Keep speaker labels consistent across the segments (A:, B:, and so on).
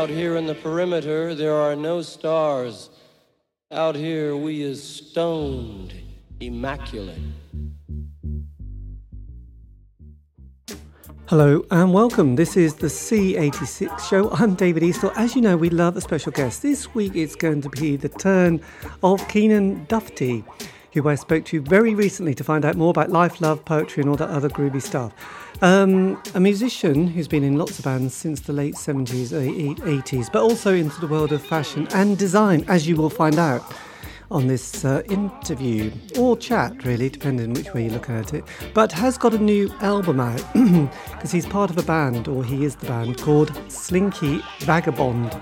A: Out here in the perimeter, there are no stars. Out here, we is stoned, immaculate.
B: Hello and welcome. This is the C86 show. I'm David Eastaugh. As you know, we love a special guest. This week it's going to be the turn of Keanan Duffty, who I spoke to very recently to find out more about life, love, poetry, and all that other groovy stuff. Um, a musician who's been in lots of bands since the late 70s, 80s, but also into the world of fashion and design, as you will find out on this uh, interview or chat, really, depending which way you look at it. But has got a new album out because he's part of a band, or he is the band, called Slinky Vagabond.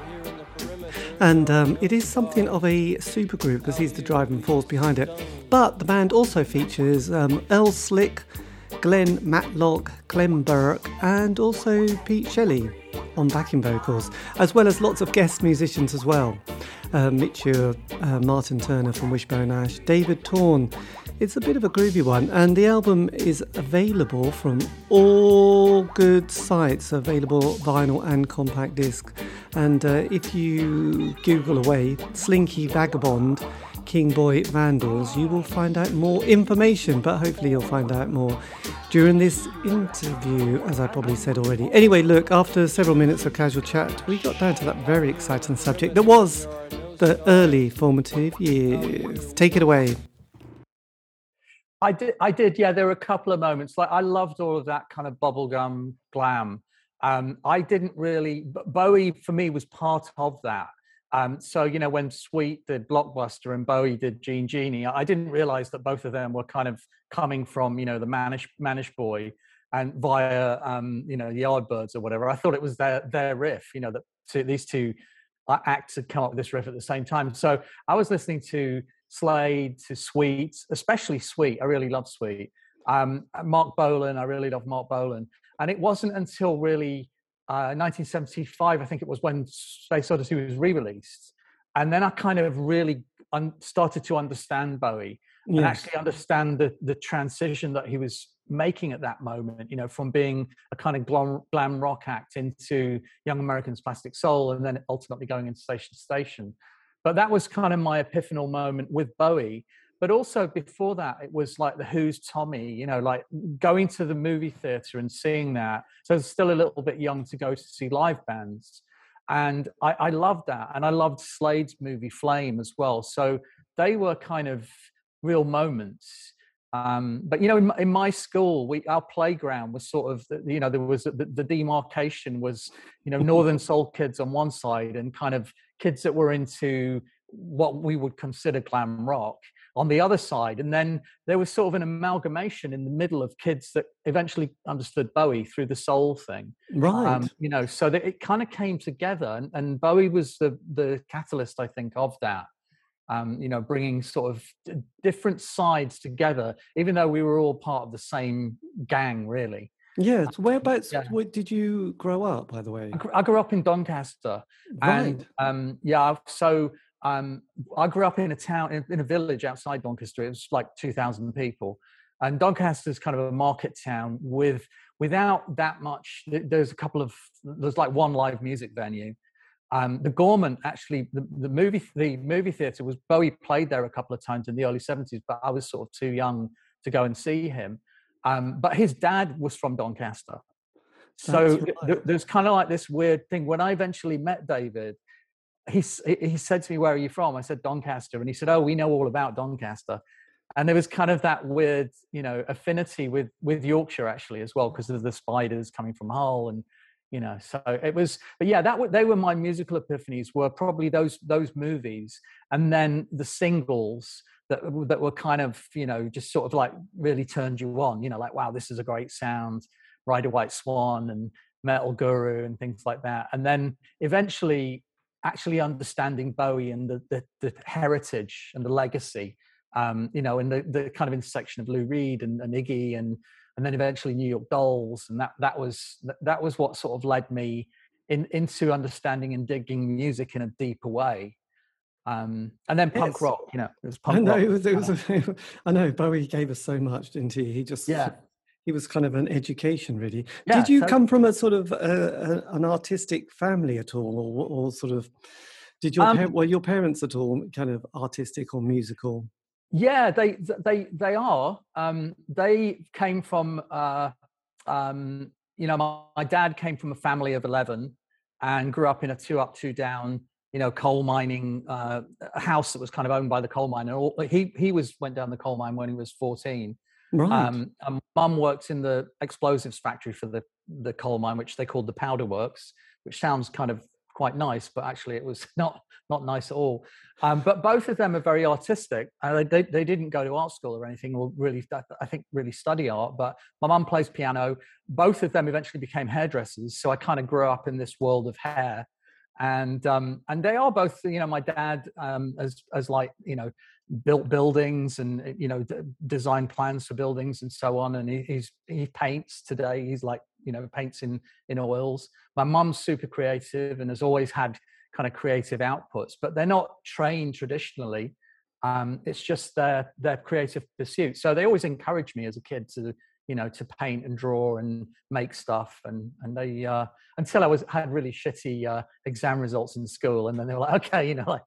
B: And um, it is something of a supergroup because he's the driving force behind it. But the band also features um, Earl Slick, Glen Matlock, Clem Burke, and also Pete Shelley on backing vocals, as well as lots of guest musicians as well. Uh, uh, Martin Turner from Wishbone Ash, David Torn. It's a bit of a groovy one, and the album is available from all good sites, available vinyl and compact disc. And uh, if you Google away Slinky Vagabond, King Boy Vandals, you will find out more information, but hopefully you'll find out more during this interview, as I probably said already. Anyway, look, after several minutes of casual chat, we got down to that very exciting subject that was the early formative years. Take it away.
C: I did, I did, yeah. There were a couple of moments. Like I loved all of that kind of bubblegum glam. Um, I didn't really. Bowie for me was part of that. Um, so you know, when Sweet did Blockbuster and Bowie did Jean Genie, I didn't realize that both of them were kind of coming from you know the Mannish Mannish Boy and via um, you know the Yardbirds or whatever. I thought it was their their riff. You know that two, these two uh, acts had come up with this riff at the same time. So I was listening to Slade, to Sweet, especially Sweet. I really love Sweet. Um, Marc Bolan, I really love Mark Bolan. And it wasn't until really 1975, uh, I think it was when Space Oddity was re-released, and then I kind of really un- started to understand Bowie yes. and actually understand the the transition that he was making at that moment. You know, from being a kind of glam, glam rock act into Young Americans Plastic Soul, and then ultimately going into Station Station. But that was kind of my epiphanal moment with Bowie but also before that it was like the who's tommy you know like going to the movie theater and seeing that. So it's still a little bit young to go to see live bands. And I, I loved that. And i loved slade's movie flame as well. So they were kind of real moments. Um, but you know in my, in my, school we our playground was sort of you know there was the, the demarcation was you know northern soul kids on one side and kind of kids that were into what we would consider glam rock on the other side. And then there was sort of an amalgamation in the middle of kids that eventually understood Bowie through the soul thing.
B: Right. Um,
C: you know, so that it kind of came together. And, and, Bowie was the, the catalyst, I think, of that. Um, you know, bringing sort of different sides together, even though we were all part of the same gang, really.
B: Yeah. So whereabouts yeah. where did you grow up, by the way?
C: I grew up in Doncaster. Right. And um, yeah, so um, I grew up in a town, in, in, a village outside Doncaster. It was like 2,000 people. And Doncaster is kind of a market town with, without that much, there's a couple of, there's like one live music venue. Um, the Gaumont actually, the, the movie, the movie theater was, Bowie played there a couple of times in the early 70s, but I was sort of too young to go and see him. Um, but his dad was from Doncaster. So right. th- there's kind of like this weird thing. When I eventually met David, he, he said to me, Where are you from? I said, Doncaster. And he said, Oh, we know all about Doncaster. And there was kind of that weird, you know, affinity with with Yorkshire actually as well, because of the spiders coming from Hull and you know so it was but yeah that they were my musical epiphanies were probably those those movies and then the singles that that were kind of you know just sort of like really turned you on you know like wow this is a great sound ride a white swan and metal guru and things like that and then eventually actually understanding Bowie and the, the, the heritage and the legacy, um, you know, and the, the kind of intersection of Lou Reed and, and Iggy and and then eventually New York Dolls, and that that was that was what sort of led me in, into understanding and digging music in a deeper way. Um, and then punk rock, you know, it was punk
B: I know,
C: rock.
B: It was, it was, I know Bowie gave us so much, didn't he? He just
C: yeah
B: he was kind of an education, really.
C: Yeah,
B: Did you come from a sort of uh, a, an artistic family at all, or, or sort of? Did your
C: Um,
B: par- were your parents at all kind of artistic or musical?
C: Yeah, they they they are. Um, they came from, uh, um, you know, my, my dad came from a family of eleven, and grew up in a two up, two down, you know, coal mining uh, house that was kind of owned by the coal miner. He he was went down the coal mine when he was fourteen.
B: Right.
C: Um, and mum worked in the explosives factory for the the coal mine, which they called the powder works, which sounds kind of quite nice, but actually it was not not nice at all. Um, but both of them are very artistic. Uh, they, they didn't go to art school or anything, or really, I think, really study art. But my mum plays piano. Both of them eventually became hairdressers, so I kind of grew up in this world of hair. And um, and they are both, you know, my dad um, as as like you know built buildings and uh, you know d- designed plans for buildings and so on and he, he's he paints today he's like you know paints in in oils. My mum's super creative and has always had kind of creative outputs but they're not trained traditionally um, it's just their their creative pursuit. So they always encouraged me as a kid to you know to paint and draw and make stuff and and they uh until i was had really shitty uh exam results in school and then they were like okay you know like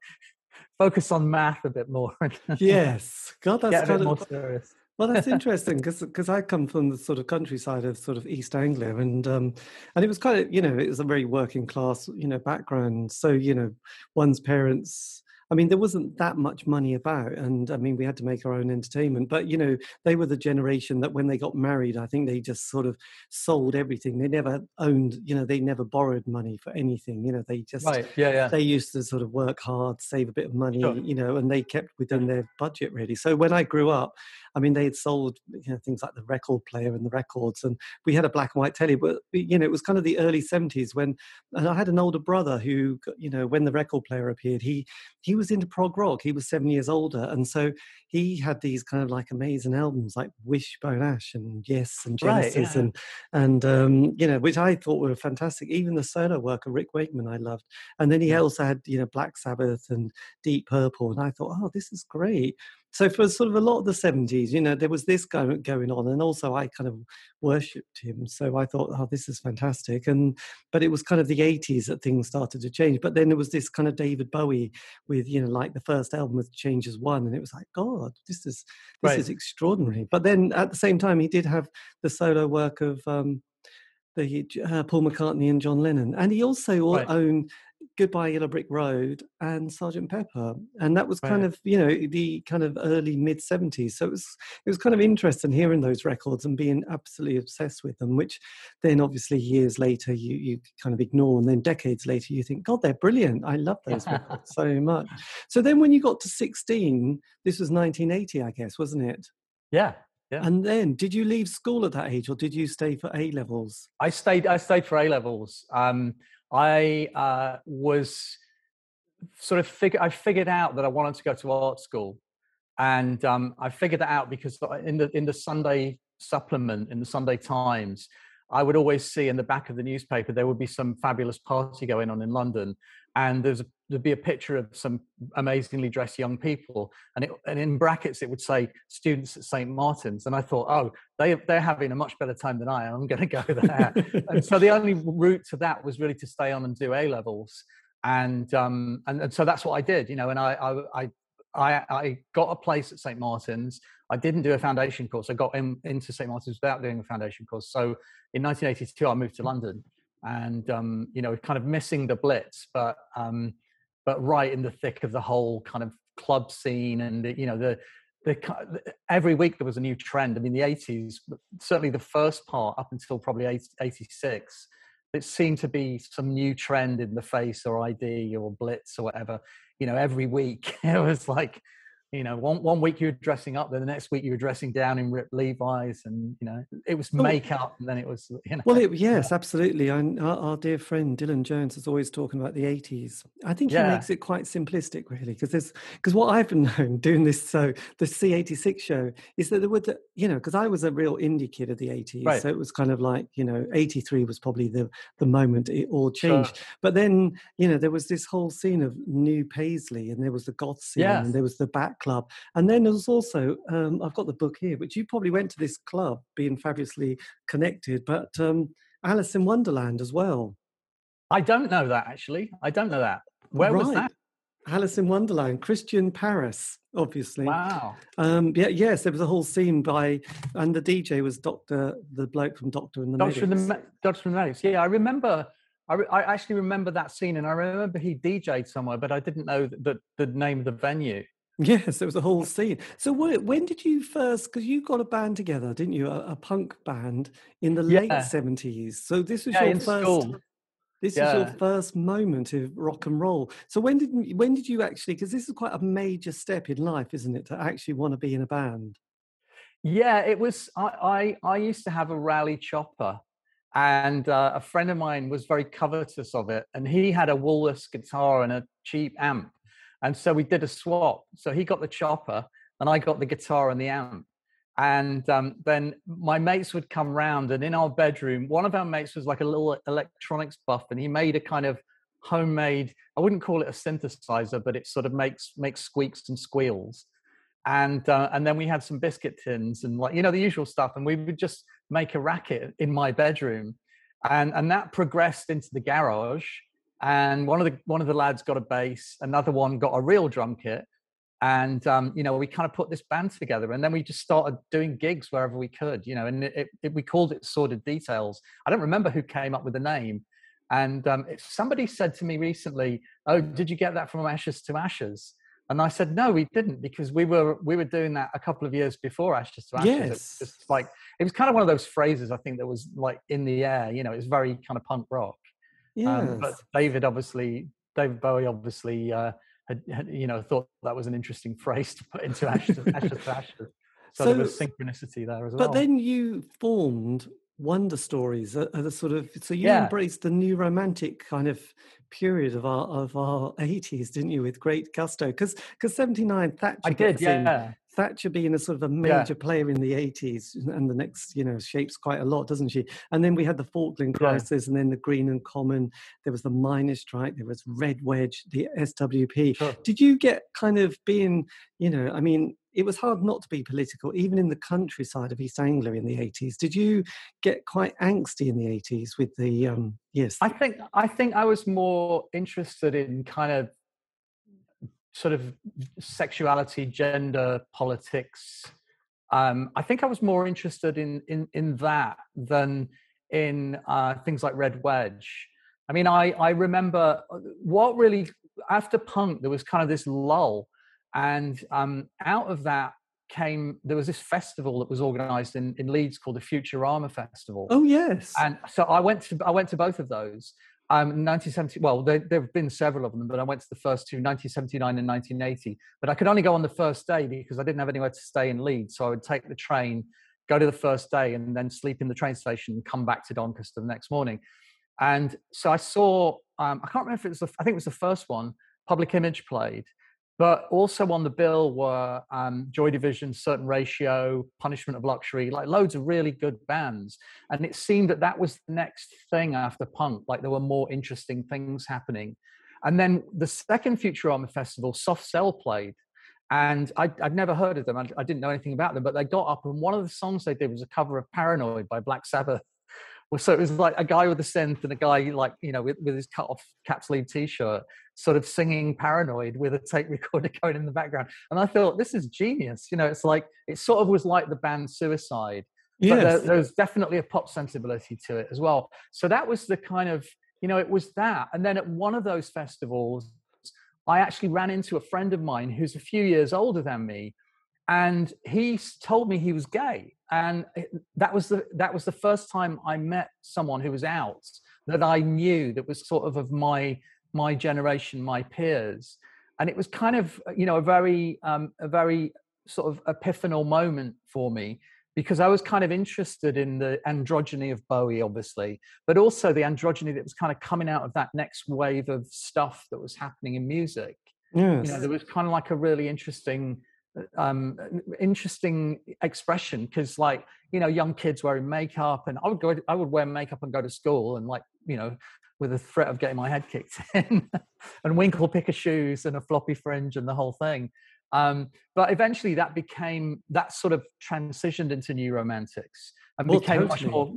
C: focus on math a bit more
B: yes. God, that's
C: get a
B: kind
C: bit more serious
B: Well, that's interesting because I come from the sort of countryside of sort of East Anglia, and um, and it was kind of you know it was a very working class you know background. So you know one's parents. I mean, there wasn't that much money about, and I mean, we had to make our own entertainment. But you know, they were the generation that when they got married, I think they just sort of sold everything. They never owned, you know, they never borrowed money for anything. You know, they just
C: right yeah yeah
B: they used to sort of work hard, save a bit of money,
C: Sure.
B: you know, and they kept within their budget really. So when I grew up, I mean, they had sold you know things like the record player and the records, and we had a black and white telly. But you know, it was kind of the early seventies when, and I had an older brother who, you know, when the record player appeared, he he was into prog rock. He was seven years older, and so he had these kind of like amazing albums like Wishbone Ash and Yes and
C: Right,
B: Genesis
C: yeah.
B: and and um, you know, which I thought were fantastic. Even the solo work of Rick Wakeman, I loved. And then he also had, you know, Black Sabbath and Deep Purple. And I thought, oh, this is great. So for sort of a lot of the 70s, you know, there was this go- going on. And also I kind of worshipped him. So I thought, oh, this is fantastic. And, but it was kind of the 80s that things started to change. But then there was this kind of David Bowie with, you know, like the first album with Changes One. And it was like, God, this is, this
C: Right.
B: is extraordinary. But then at the same time, he did have the solo work of, um, the uh, Paul McCartney and John Lennon, and he also
C: Right.
B: owned Goodbye Yellow Brick Road and Sergeant Pepper, and that was kind
C: Right.
B: of you know the kind of early mid seventies. So it was it was kind of interesting hearing those records and being absolutely obsessed with them. Which then obviously years later you you kind of ignore, and then decades later you think, God, they're brilliant. I love those records so much. So then when you got to sixteen, this was nineteen eighty, I guess, wasn't it?
C: yeah Yeah.
B: And then, did you leave school at that age, or did you stay for A levels?
C: I stayed. I stayed for A levels. Um, I uh, was sort of figure. I figured out that I wanted to go to art school, and um, I figured that out because in the in the Sunday supplement in the Sunday Times, I would always see in the back of the newspaper there would be some fabulous party going on in London, and there's a, there'd be a picture of some amazingly dressed young people, and it, and in brackets it would say students at St Martin's, and I thought, oh, they they're having a much better time than I am. I'm going to go there. and so the only route to that was really to stay on and do A levels, and um and, and so that's what I did, you know. And I I I I, I got a place at St Martin's. I didn't do a foundation course. I got in, into St Martin's without doing a foundation course. So in 1982, I moved to London, and um, you know, kind of missing the Blitz, but um, but right in the thick of the whole kind of club scene, and you know the the every week there was a new trend. I mean, the 80s, certainly the first part up until probably 86, it seemed to be some new trend in the face or ID or Blitz or whatever. You know, every week it was like, you know, one one week you were dressing up, then the next week you were dressing down in ripped Levi's, and you know, it was makeup, and then it was, you know,
B: Well, it, yes, absolutely. And our, our dear friend Dylan Jones is always talking about the 80s. I think he
C: Yeah.
B: makes it quite simplistic, really, because there's because what I've been known doing this so the C86 show is that there were, the- you know, because I was a real indie kid of the 80s,
C: Right.
B: so it was kind of like you know, 83 was probably the the moment it all
C: Sure.
B: changed. But then you know, there was this whole scene of New Paisley, and there was the goth scene,
C: Yes.
B: and there was the back club. And then there's also, um, I've got the book here, which you probably went to this club, being fabulously connected, but um, Alice in Wonderland as well.
C: I don't know that actually. I don't know that. Where right. was that?
B: Alice in Wonderland, Christian Paris, obviously.
C: Wow.
B: Um, yeah, yes, there was a whole scene by, and the DJ was Doctor, the bloke from Doctor and the Doctor
C: Medics. The, Doctor and the Medics. Yeah, I remember. I, re, I actually remember that scene, and I remember he DJ'd somewhere, but I didn't know the, the name of the venue.
B: Yes, there was a whole scene. So when did you first? Because you got a band together, didn't you? A, a punk band in the yeah. late seventies. So this was
C: yeah,
B: your first.
C: School.
B: This yeah. is your first moment of rock and roll. So when did when did you actually? Because this is quite a major step in life, isn't it? To actually want to be in a band.
C: Yeah, it was. I I, I used to have a Raleigh Chopper, and uh, a friend of mine was very covetous of it, and he had a Woolworths guitar and a cheap amp, and so we did a swap. So he got the chopper, and I got the guitar and the amp. And um, then my mates would come round and in our bedroom one of our mates was like a little electronics buff and he made a kind of homemade i wouldn't call it a synthesizer but it sort of makes makes squeaks and squeals. And uh, and then we had some biscuit tins and like you know the usual stuff. And we would just make a racket in my bedroom. And and that progressed into the garage and one of the one of the lads got a bass another one got a real drum kit. And um, you know we kind of put this band together and then we just started doing gigs wherever we could you know and it, it, we called it sordid details. I don't remember who came up with the name. And um, somebody said to me recently oh did you get that from ashes to ashes? And i said no we didn't because we were we were doing that a couple of years before ashes to ashes.
B: Yes.
C: it was like it was kind of one of those phrases i think that was like in the air you know it was very kind of punk rock
B: yes. Um,
C: but david obviously david bowie obviously uh, had, had, you know thought that was an interesting phrase to put into ashes, ashes to ashes. So, so, there was synchronicity there as
B: well. But then you formed Wonder Stories, a, a sort of so you yeah. embraced the new romantic kind of period of our of our eighties, didn't you? With great gusto, because because seventy nine Thatcher.
C: I did, yeah.
B: Thatcher being a sort of a major yeah. player in the 80s and the next, you know, shapes quite a lot, doesn't she? And then we had the Falkland crisis yeah. and then the Greenham Common. There was the miners' strike. There was Red Wedge, the SWP. Sure. Did you get kind of being, you know, I mean, it was hard not to be political, even in the countryside of East Anglia in the 80s. Did you get quite angsty in the 80s with the, um, yes?
C: I think, I think I was more interested in kind of sort of sexuality, gender, politics. Um, I think I was more interested in in in that than in uh, things like Red Wedge. I mean, I I remember uh, what really after punk there was kind of this lull, and um, out of that came there was this festival that was organized in, in Leeds called the Futurama Festival.
B: Oh yes.
C: And so I went to I went to both of those um, 1970, well, there, there, have been several of them, but I went to the first two, 1979 and 1980. But I could only go on the first day because I didn't have anywhere to stay in Leeds. So I would take the train, go to the first day, and then sleep in the train station and come back to Doncaster the next morning. And so I saw, um, I can't remember if it was, the, I think it was the first one, Public Image played. But also on the bill were um, Joy Division, Certain Ratio, Punishment of Luxury, like loads of really good bands. And it seemed that that was the next thing after punk, like there were more interesting things happening. And then the second Futurama Festival, Soft Cell played. And I, would never heard of them. I, I didn't know anything about them, but they got up and one of the songs they did was a cover of Paranoid by Black Sabbath. Well, so it was like a guy with a synth and a guy like you know with, with his cut off cap sleeve t-shirt, sort of singing "Paranoid" with a tape recorder going in the background. And I thought this is genius. You know, it's like it sort of was like the band Suicide. Yes. But there, there was definitely a pop sensibility to it as well. So that was the kind of you know it was that. And then at one of those festivals, I actually ran into a friend of mine who's a few years older than me, and he told me he was gay and that was the that was the first time i met someone who was out that i knew that was sort of of my my generation my peers and it was kind of you know a very um, a very sort of epiphanal moment for me because I was kind of interested in the androgyny of Bowie, obviously, but also the androgyny that was kind of coming out of that next wave of stuff that was happening in music.
B: Yes.
C: You know, there was kind of like a really interesting um, interesting expression because like you know young kids wearing makeup and i would go i would wear makeup and go to school and like you know with the threat of getting my head kicked in and winkle picker shoes and a floppy fringe and the whole thing Um, but eventually, that became that sort of transitioned into new romantics and
B: Well,
C: became
B: totally.
C: much more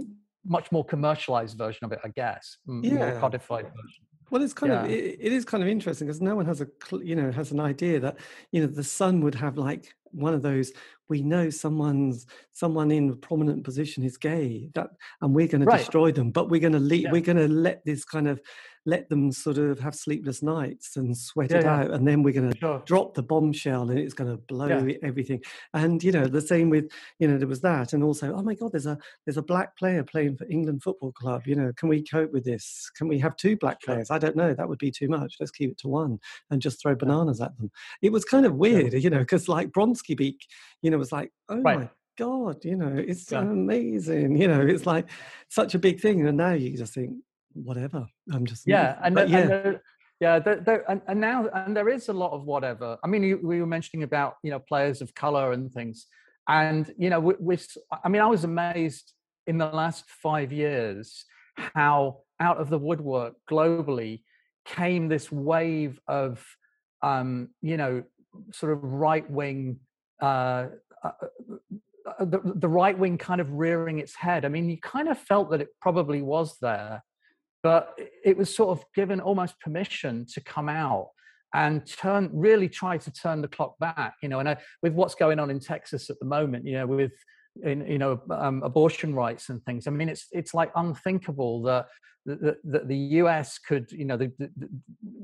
C: much more commercialized version of it, I guess, m- more
B: Yeah.
C: codified version.
B: Well, it's kind of it, it is kind of interesting because no one has a you know has an idea that you know the sun would have like one of those we know someone's someone in a prominent position is gay that and we're going to
C: Right.
B: destroy them but we're going to le-
C: Yeah.
B: we're going to let this kind of let them sort of have sleepless nights and sweat
C: Yeah,
B: it
C: yeah.
B: out and then we're going to
C: Sure.
B: drop the bombshell and it's going to blow everything. And you know the same with you know there was that and also oh my god there's a there's a black player playing for england football club you know can we cope with this? Can we have two black players? I don't know that would be too much. Let's keep it to one and just throw bananas at them. It was kind of weird you know because like beak you know was like oh
C: Right.
B: my god you know it's
C: Yeah.
B: amazing you know it's like such a big thing and now you just think whatever i'm just
C: yeah and, there-
B: yeah
C: and there, yeah there, there, and, and now and there is a lot of whatever i mean you, we were mentioning about you know players of color and things and you know with i mean i was amazed in the last five years how out of the woodwork globally came this wave of um you know sort of right wing uh, uh, uh, the, the right wing kind of rearing its head. I mean, you kind of felt that it probably was there, but it was sort of given almost permission to come out and turn really try to turn the clock back. You know, and I, with what's going on in Texas at the moment, you know, with in, you know um, abortion rights and things. I mean, it's it's like unthinkable that that, that the U.S. could, you know, the, the, the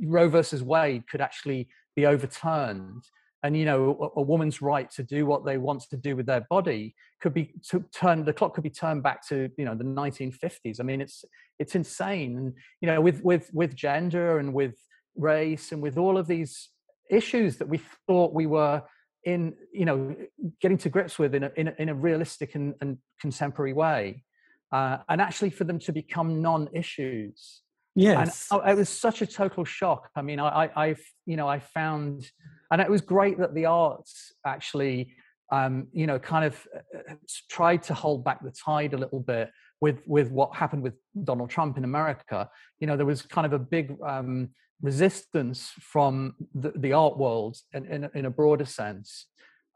C: Roe versus Wade could actually be overturned and you know a, a woman's right to do what they want to do with their body could be to turn the clock could be turned back to you know the 1950s i mean it's it's insane. And you know with with with gender and with race and with all of these issues that we thought we were in you know getting to grips with in a, in a, in a realistic and, and contemporary way uh, and actually for them to become non-issues.
B: Yes.
C: And it was such a total shock. I mean, I, I, I, you know, I found, and it was great that the arts actually, um, you know, kind of uh, tried to hold back the tide a little bit with with what happened with Donald Trump in America. You know, there was kind of a big um, resistance from the, the art world in, in, a- in a broader sense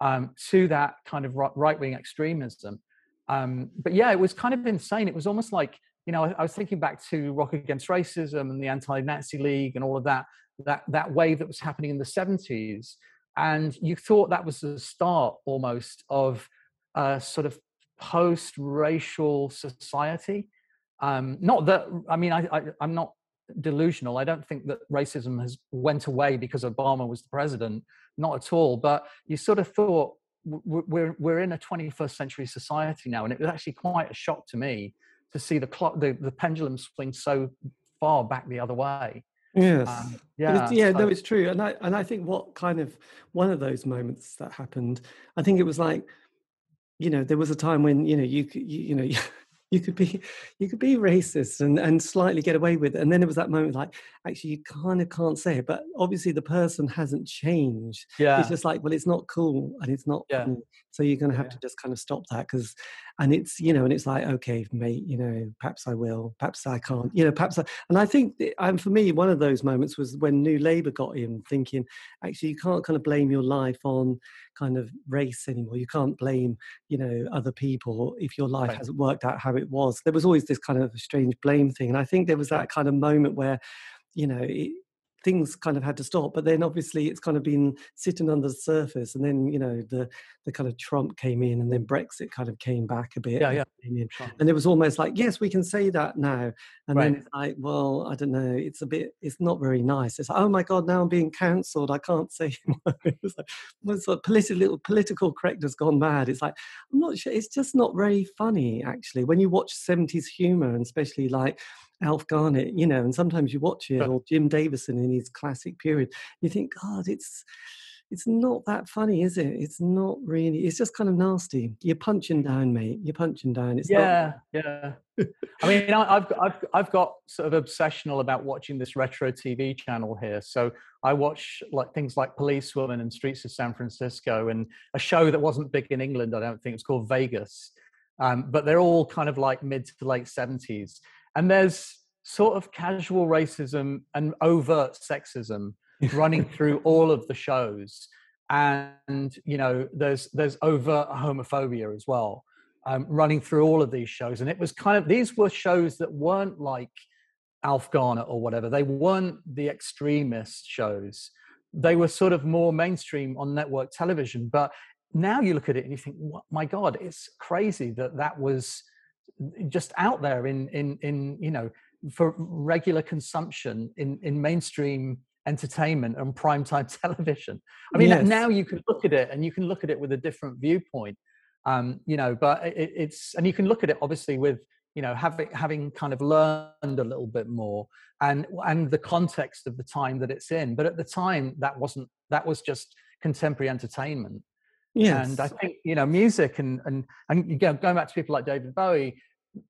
C: um, to that kind of right wing extremism. Um, but yeah, it was kind of insane. It was almost like you know, I, I was thinking back to Rock Against Racism and the Anti-Nazi League and all of that, that that wave that was happening in the 70s. And you thought that was the start almost of a sort of post-racial society. Um, not that I mean, I, I, I'm not delusional. I don't think that racism has went away because Obama was the president. Not at all. But you sort of thought we're we're in a 21st century society now, and it was actually quite a shock to me to see the clock, the, the pendulum swing so far back the other way.
B: Yes.
C: Um, yeah,
B: yeah, no, it's true, and I and I think what kind of one of those moments that happened, I think it was like, you know, there was a time when you know you you, you know you could be you could be racist and and slightly get away with it, and then there was that moment like actually you kind of can't say it, but obviously the person hasn't changed.
C: yeah,
B: It's just like well, it's not cool and it's not
C: Yeah.
B: so you're going to have
C: Yeah.
B: to just kind of stop that because, and it's you know, and it's like okay, mate, you know, perhaps I will, perhaps I can't, you know, perhaps. I, and I think, and for me, one of those moments was when New Labour got in, thinking actually you can't kind of blame your life on kind of race anymore. You can't blame, you know, other people if your life
C: Right.
B: hasn't worked out how it was. There was always this kind of strange blame thing, and I think there was that kind of moment where, you know. It, things kind of had to stop but then obviously it's kind of been sitting under the surface and then you know the the kind of trump came in and then brexit kind of came back a bit
C: Yeah,
B: and
C: yeah. Sure.
B: and it was almost like yes we can say that now and then
C: Right.
B: it's like well i don't know it's a bit it's not very nice it's like oh my god now i'm being cancelled i can't say it was like, it's like political political correctness gone mad it's like i'm not sure it's just not very funny actually when you watch 70s humor and especially like Alf Garnett, you know, and sometimes you watch it, or Jim Davidson in his classic period, you think, God, it's it's not that funny, is it? It's not really. It's just kind of nasty. You're punching down, mate. You're punching down. It's
C: yeah, yeah. I mean, I, I've got- I've I've got sort of obsessional about watching this retro TV channel here. So I watch like things like Policewoman and Streets of San Francisco, and a show that wasn't big in England. I don't think it's called Vegas, um, but they're all kind of like mid to late seventies, and there's sort of casual racism and overt sexism running through all of the shows. And you know there's there's overt homophobia as well um, running through all of these shows. And it was kind of these were shows that weren't like Alf Garnett or whatever. They weren't the extremist shows. They were sort of more mainstream on network television. But now you look at it and you think my god it's crazy that that was just out there in in in you know for regular consumption in in mainstream entertainment and primetime television. I mean, yes. now you can look at it and you can look at it with a different viewpoint. Um, you know, but it, it's and you can look at it obviously with you know having having kind of learned a little bit more and and the context of the time that it's in. But at the time, that wasn't that was just contemporary entertainment. Yes. And I think you know music and and and going back to people like David Bowie,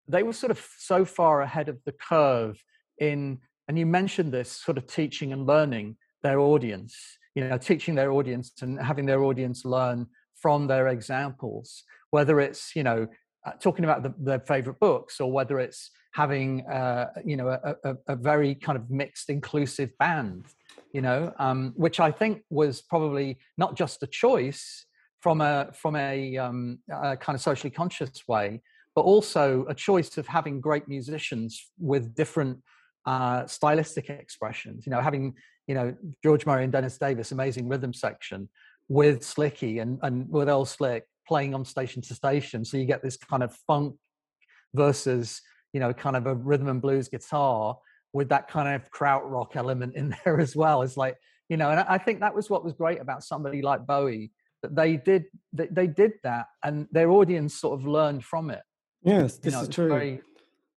C: they were sort of so far ahead of the curve in and you mentioned this sort of teaching and learning their audience you know teaching their audience and having their audience learn from their examples whether it's you know uh, talking about the, their favorite books or whether it's having uh, you know a, a, a, very kind of mixed inclusive band you know um, which i think was probably not just a choice from a from a, um, a kind of socially conscious way but also a choice of having great musicians with different uh, stylistic expressions. You know, having you know George Murray and Dennis Davis, amazing rhythm section with Slicky and and with Earl Slick playing on station to station, so you get this kind of funk versus you know kind of a rhythm and blues guitar with that kind of krautrock element in there as well. It's like you know, and I think that was what was great about somebody like Bowie they did they, they did that, and their audience sort of learned from it.
B: Yes, this you know, is true. Very,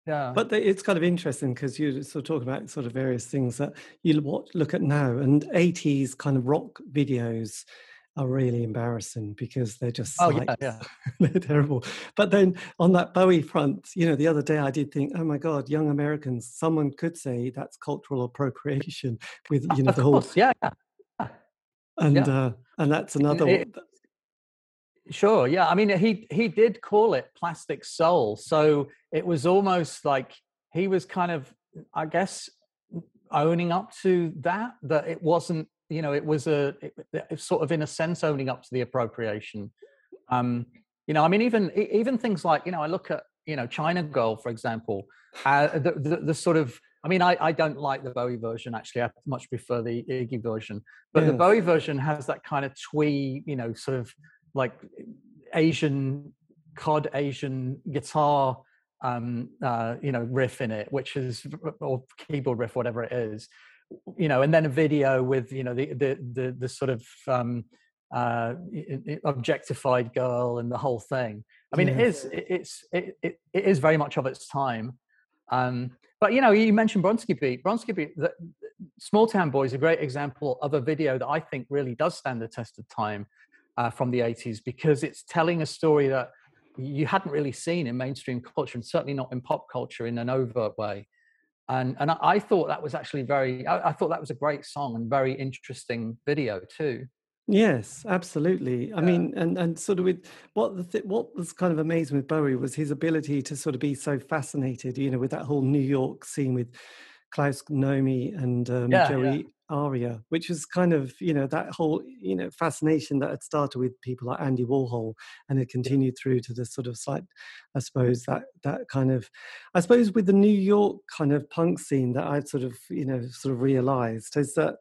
B: yeah. But it's kind of interesting because you're sort of talking about sort of various things that you watch, look at now, and 80s kind of rock videos are really embarrassing because they're just
C: oh yeah, yeah.
B: they're terrible. But then on that Bowie front, you know, the other day I did think, oh my God, young Americans, someone could say that's cultural appropriation with you know
C: of
B: the
C: course,
B: whole
C: yeah,
B: yeah. and yeah. Uh, and that's another it, one.
C: Sure. Yeah. I mean, he he did call it plastic soul, so it was almost like he was kind of, I guess, owning up to that. That it wasn't, you know, it was a it, it sort of in a sense owning up to the appropriation. Um, you know, I mean, even even things like, you know, I look at you know China Girl, for example, uh, the, the, the sort of I mean, I, I don't like the Bowie version actually. I much prefer the Iggy version. But the Bowie version has that kind of twee, you know, sort of like Asian cod Asian guitar um uh you know riff in it which is or keyboard riff whatever it is you know and then a video with you know the the the, the sort of um uh objectified girl and the whole thing i mean yeah. it is it, it's it, it, it is very much of its time um but you know you mentioned bronski beat bronski beat the, small town boy is a great example of a video that i think really does stand the test of time uh, from the 80s because it's telling a story that you hadn't really seen in mainstream culture and certainly not in pop culture in an overt way. And, and I, I thought that was actually very, I, I, thought that was a great song and very interesting video too.
B: Yes, absolutely. I yeah. mean, and, and sort of with what the th- what was kind of amazing with Bowie was his ability to sort of be so fascinated, you know, with that whole New York scene with Klaus Nomi and um, yeah, Joey aria, which was kind of, you know, that whole, you know, fascination that had started with people like Andy Warhol and it continued through to the sort of slight, I suppose, that that kind of, I suppose with the New York kind of punk scene that I'd sort of, you know, sort of realized is that,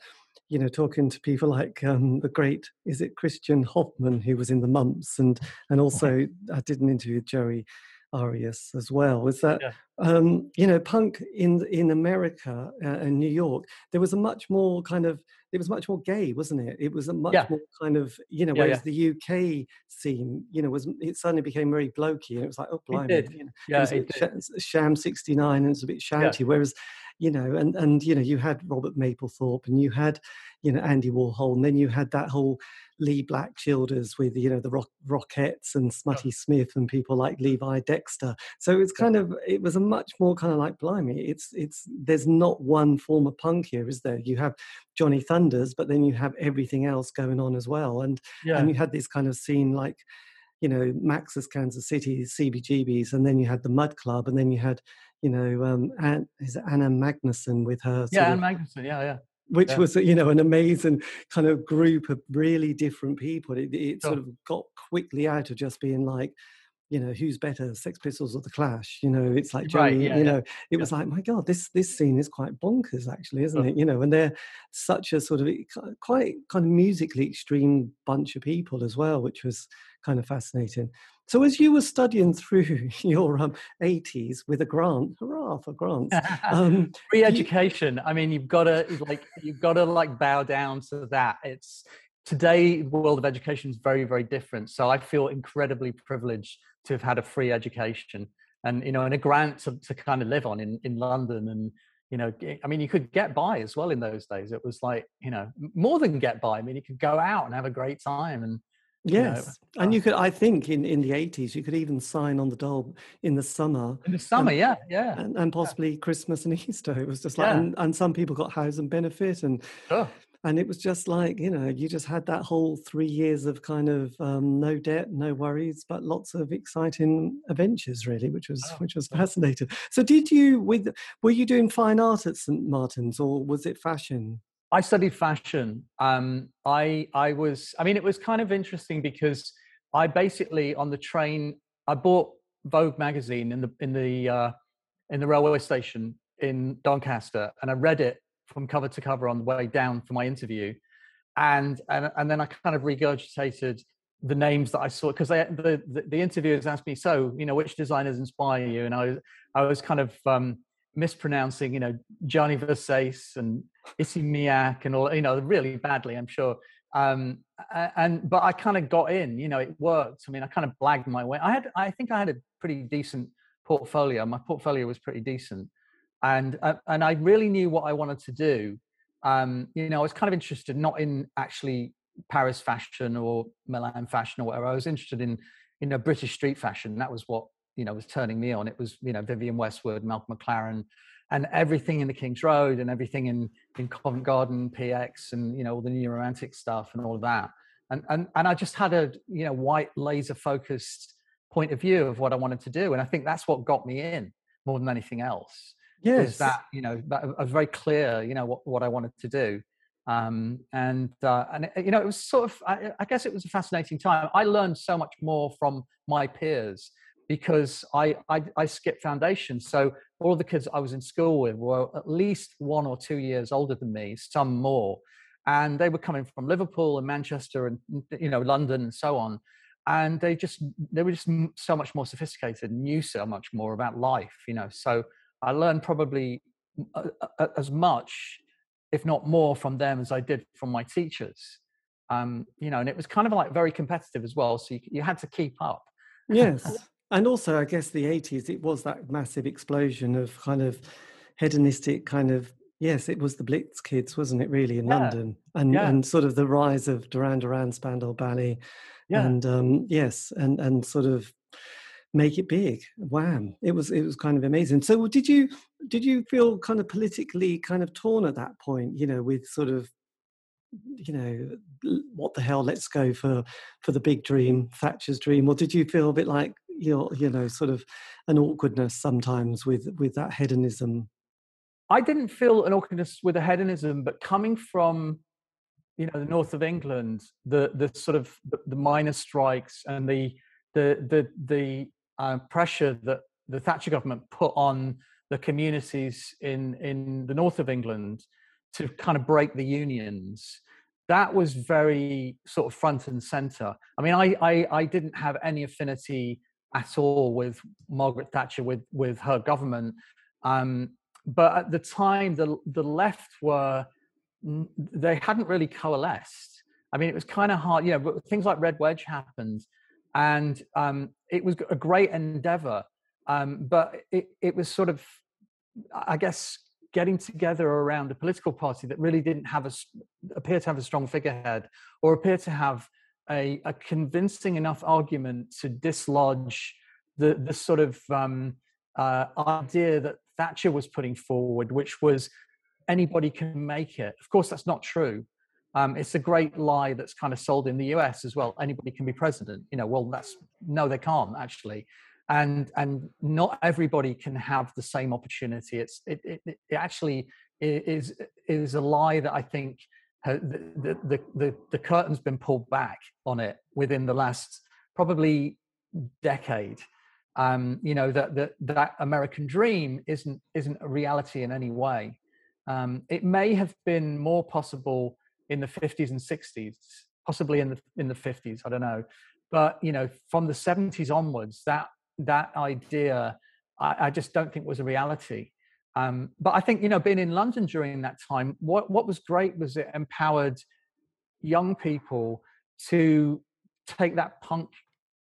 B: you know, talking to people like um, the great, is it Kristian Hoffman, who was in the Mumps, and and also I did an interview with Joey Arias as well was that yeah. um, you know punk in in America uh, New York there was a much more kind of it was much more gay wasn't it? It was a much yeah. more kind of you know yeah, whereas the UK scene you know was it suddenly became very blokey and it was like oh blimey you know, yeah, it was sh- sham 69 and it was a bit shouty whereas you know and and you know you had Robert Mapplethorpe and you had you know Andy Warhol and then you had that whole Leee Black Childers with you know the rock, Rockats and Smutty Smith and people like Levi Dexter. So it's kind of it was a much more kind of like blimey. It's it's there's not one form of punk here, is there? You have Johnny Thunders, but then you have everything else going on as well, and yeah. and you had this kind of scene like you know Max's Kansas City, CBGBs, and then you had the Mud Club, and then you had you know um, Ann, is Anna Magnuson with her
C: yeah Anna Magnuson yeah yeah
B: which yeah. was you know an amazing kind of group of really different people. It, it sure. sort of got quickly out of just being like you know who's better sex pistols or the clash? You know it's like right, yeah, you know it yeah. was like my god this this scene is quite bonkers actually isn't it? You know and they're such a sort of quite kind of musically extreme bunch of people as well which was kind of fascinating. So as you were studying through your um, 80s with a grant hurrah for grants
C: um, free education you, i mean you've got to like you've got to like bow down to that. It's today the world of education is very very different. So i feel incredibly privileged to have had a free education and you know and a grant to, to kind of live on in in london and you know i mean you could get by as well in those days. It was like you know more than get by. I mean you could go out and have a great time and
B: yes you know, and you uh could i think in in the 80s you could even sign on the dole in the summer
C: in the summer
B: and,
C: yeah yeah.
B: and, and possibly yeah. christmas and easter. It was just like yeah. and, and some people got housing benefit and sure and it was just like you know you just had that whole three years of kind of um, no debt no worries but lots of exciting adventures really which was oh, which was fascinating. So did you with were you doing fine art at st martin's or was it fashion?
C: I studied fashion. Um, i i was i mean it was kind of interesting because i basically on the train i bought vogue magazine in the in the uh, in the railway station in doncaster and i read it from cover to cover on the way down for my interview, and and and then I kind of regurgitated the names that I saw because the, the, the interviewers asked me, so you know, which designers inspire you, and I was I was kind of um, mispronouncing, you know, Gianni Versace and Issey Miyake and all, you know, really badly, I'm sure. Um, and but I kind of got in, you know, it worked. I mean, I kind of blagged my way. I had, I think, I had a pretty decent portfolio. My portfolio was pretty decent, and uh, and I really knew what I wanted to do. Um, you know, I was kind of interested not in actually Paris fashion or Milan fashion or whatever. I was interested in you know British street fashion. That was what you know was turning me on. It was you know Vivienne Westwood, Malcolm McLaren, and everything in the King's Road and everything in in Covent Garden, PX, and you know all the new romantic stuff and all of that. And and and I just had a you know white laser focused point of view of what I wanted to do, and I think that's what got me in more than anything else yes. was that you know that I was very clear you know what, what I wanted to do. Um, and uh, and you know it was sort of I, I, guess it was a fascinating time. I learned so much more from my peers because I, I, I skipped foundation. So all the kids I was in school with were at least one or two years older than me some more. And they were coming from Liverpool and Manchester and you know London and so on. And they just they were just so much more sophisticated knew so much more about life you know. So I learned probably as much, if not more, from them as I did from my teachers. Um, you know, and it was kind of like very competitive as well. So you, you had to keep up.
B: Yes. and also, I guess the 80s, it was that massive explosion of kind of hedonistic kind of Yes, it was the Blitz kids, wasn't it? Really in yeah. London, and yeah. and sort of the rise of Duran Duran, Spandau Ballet, yeah. and um, yes, and and sort of make it big. Wham. It was it was kind of amazing. So did you did you feel kind of politically kind of torn at that point you know with sort of you know what the hell let's go for for the big dream thatcher's dream? Or did you feel a bit like you know you know sort of an awkwardness sometimes with with that hedonism?
C: I didn't feel an awkwardness with the hedonism but coming from you know the north of england the the sort of the, the miners strikes and the the the the uh, pressure that the Thatcher government put on the communities in in the north of England to kind of break the unions. That was very sort of front and center. I mean, I I, I didn't have any affinity at all with Margaret Thatcher with with her government, um, but at the time the the left were they hadn't really coalesced. I mean, it was kind of hard. You know, things like Red Wedge happened, and um, it was a great endeavor. Um, but it, it was sort of, I guess, getting together around a political party that really didn't have a appear to have a strong figurehead or appear to have a, a convincing enough argument to dislodge the the sort of um, uh, idea that Thatcher was putting forward, which was anybody can make it. Of course, that's not true. Um, it's a great lie that's kind of sold in the US as well. Anybody can be president. You know, well, that's no, they can't actually, and and not everybody can have the same opportunity. It's it it, it actually is is a lie that I think the, the, the, the curtain's been pulled back on it within the last probably decade. Um, you know that, that that American dream isn't isn't a reality in any way. Um, it may have been more possible in the 50s and 60s, possibly in the in the 50s. I don't know, but you know from the 70s onwards, that that idea I, I just don't think was a reality. Um, but I think you know, being in London during that time, what what was great was it empowered young people to take that punk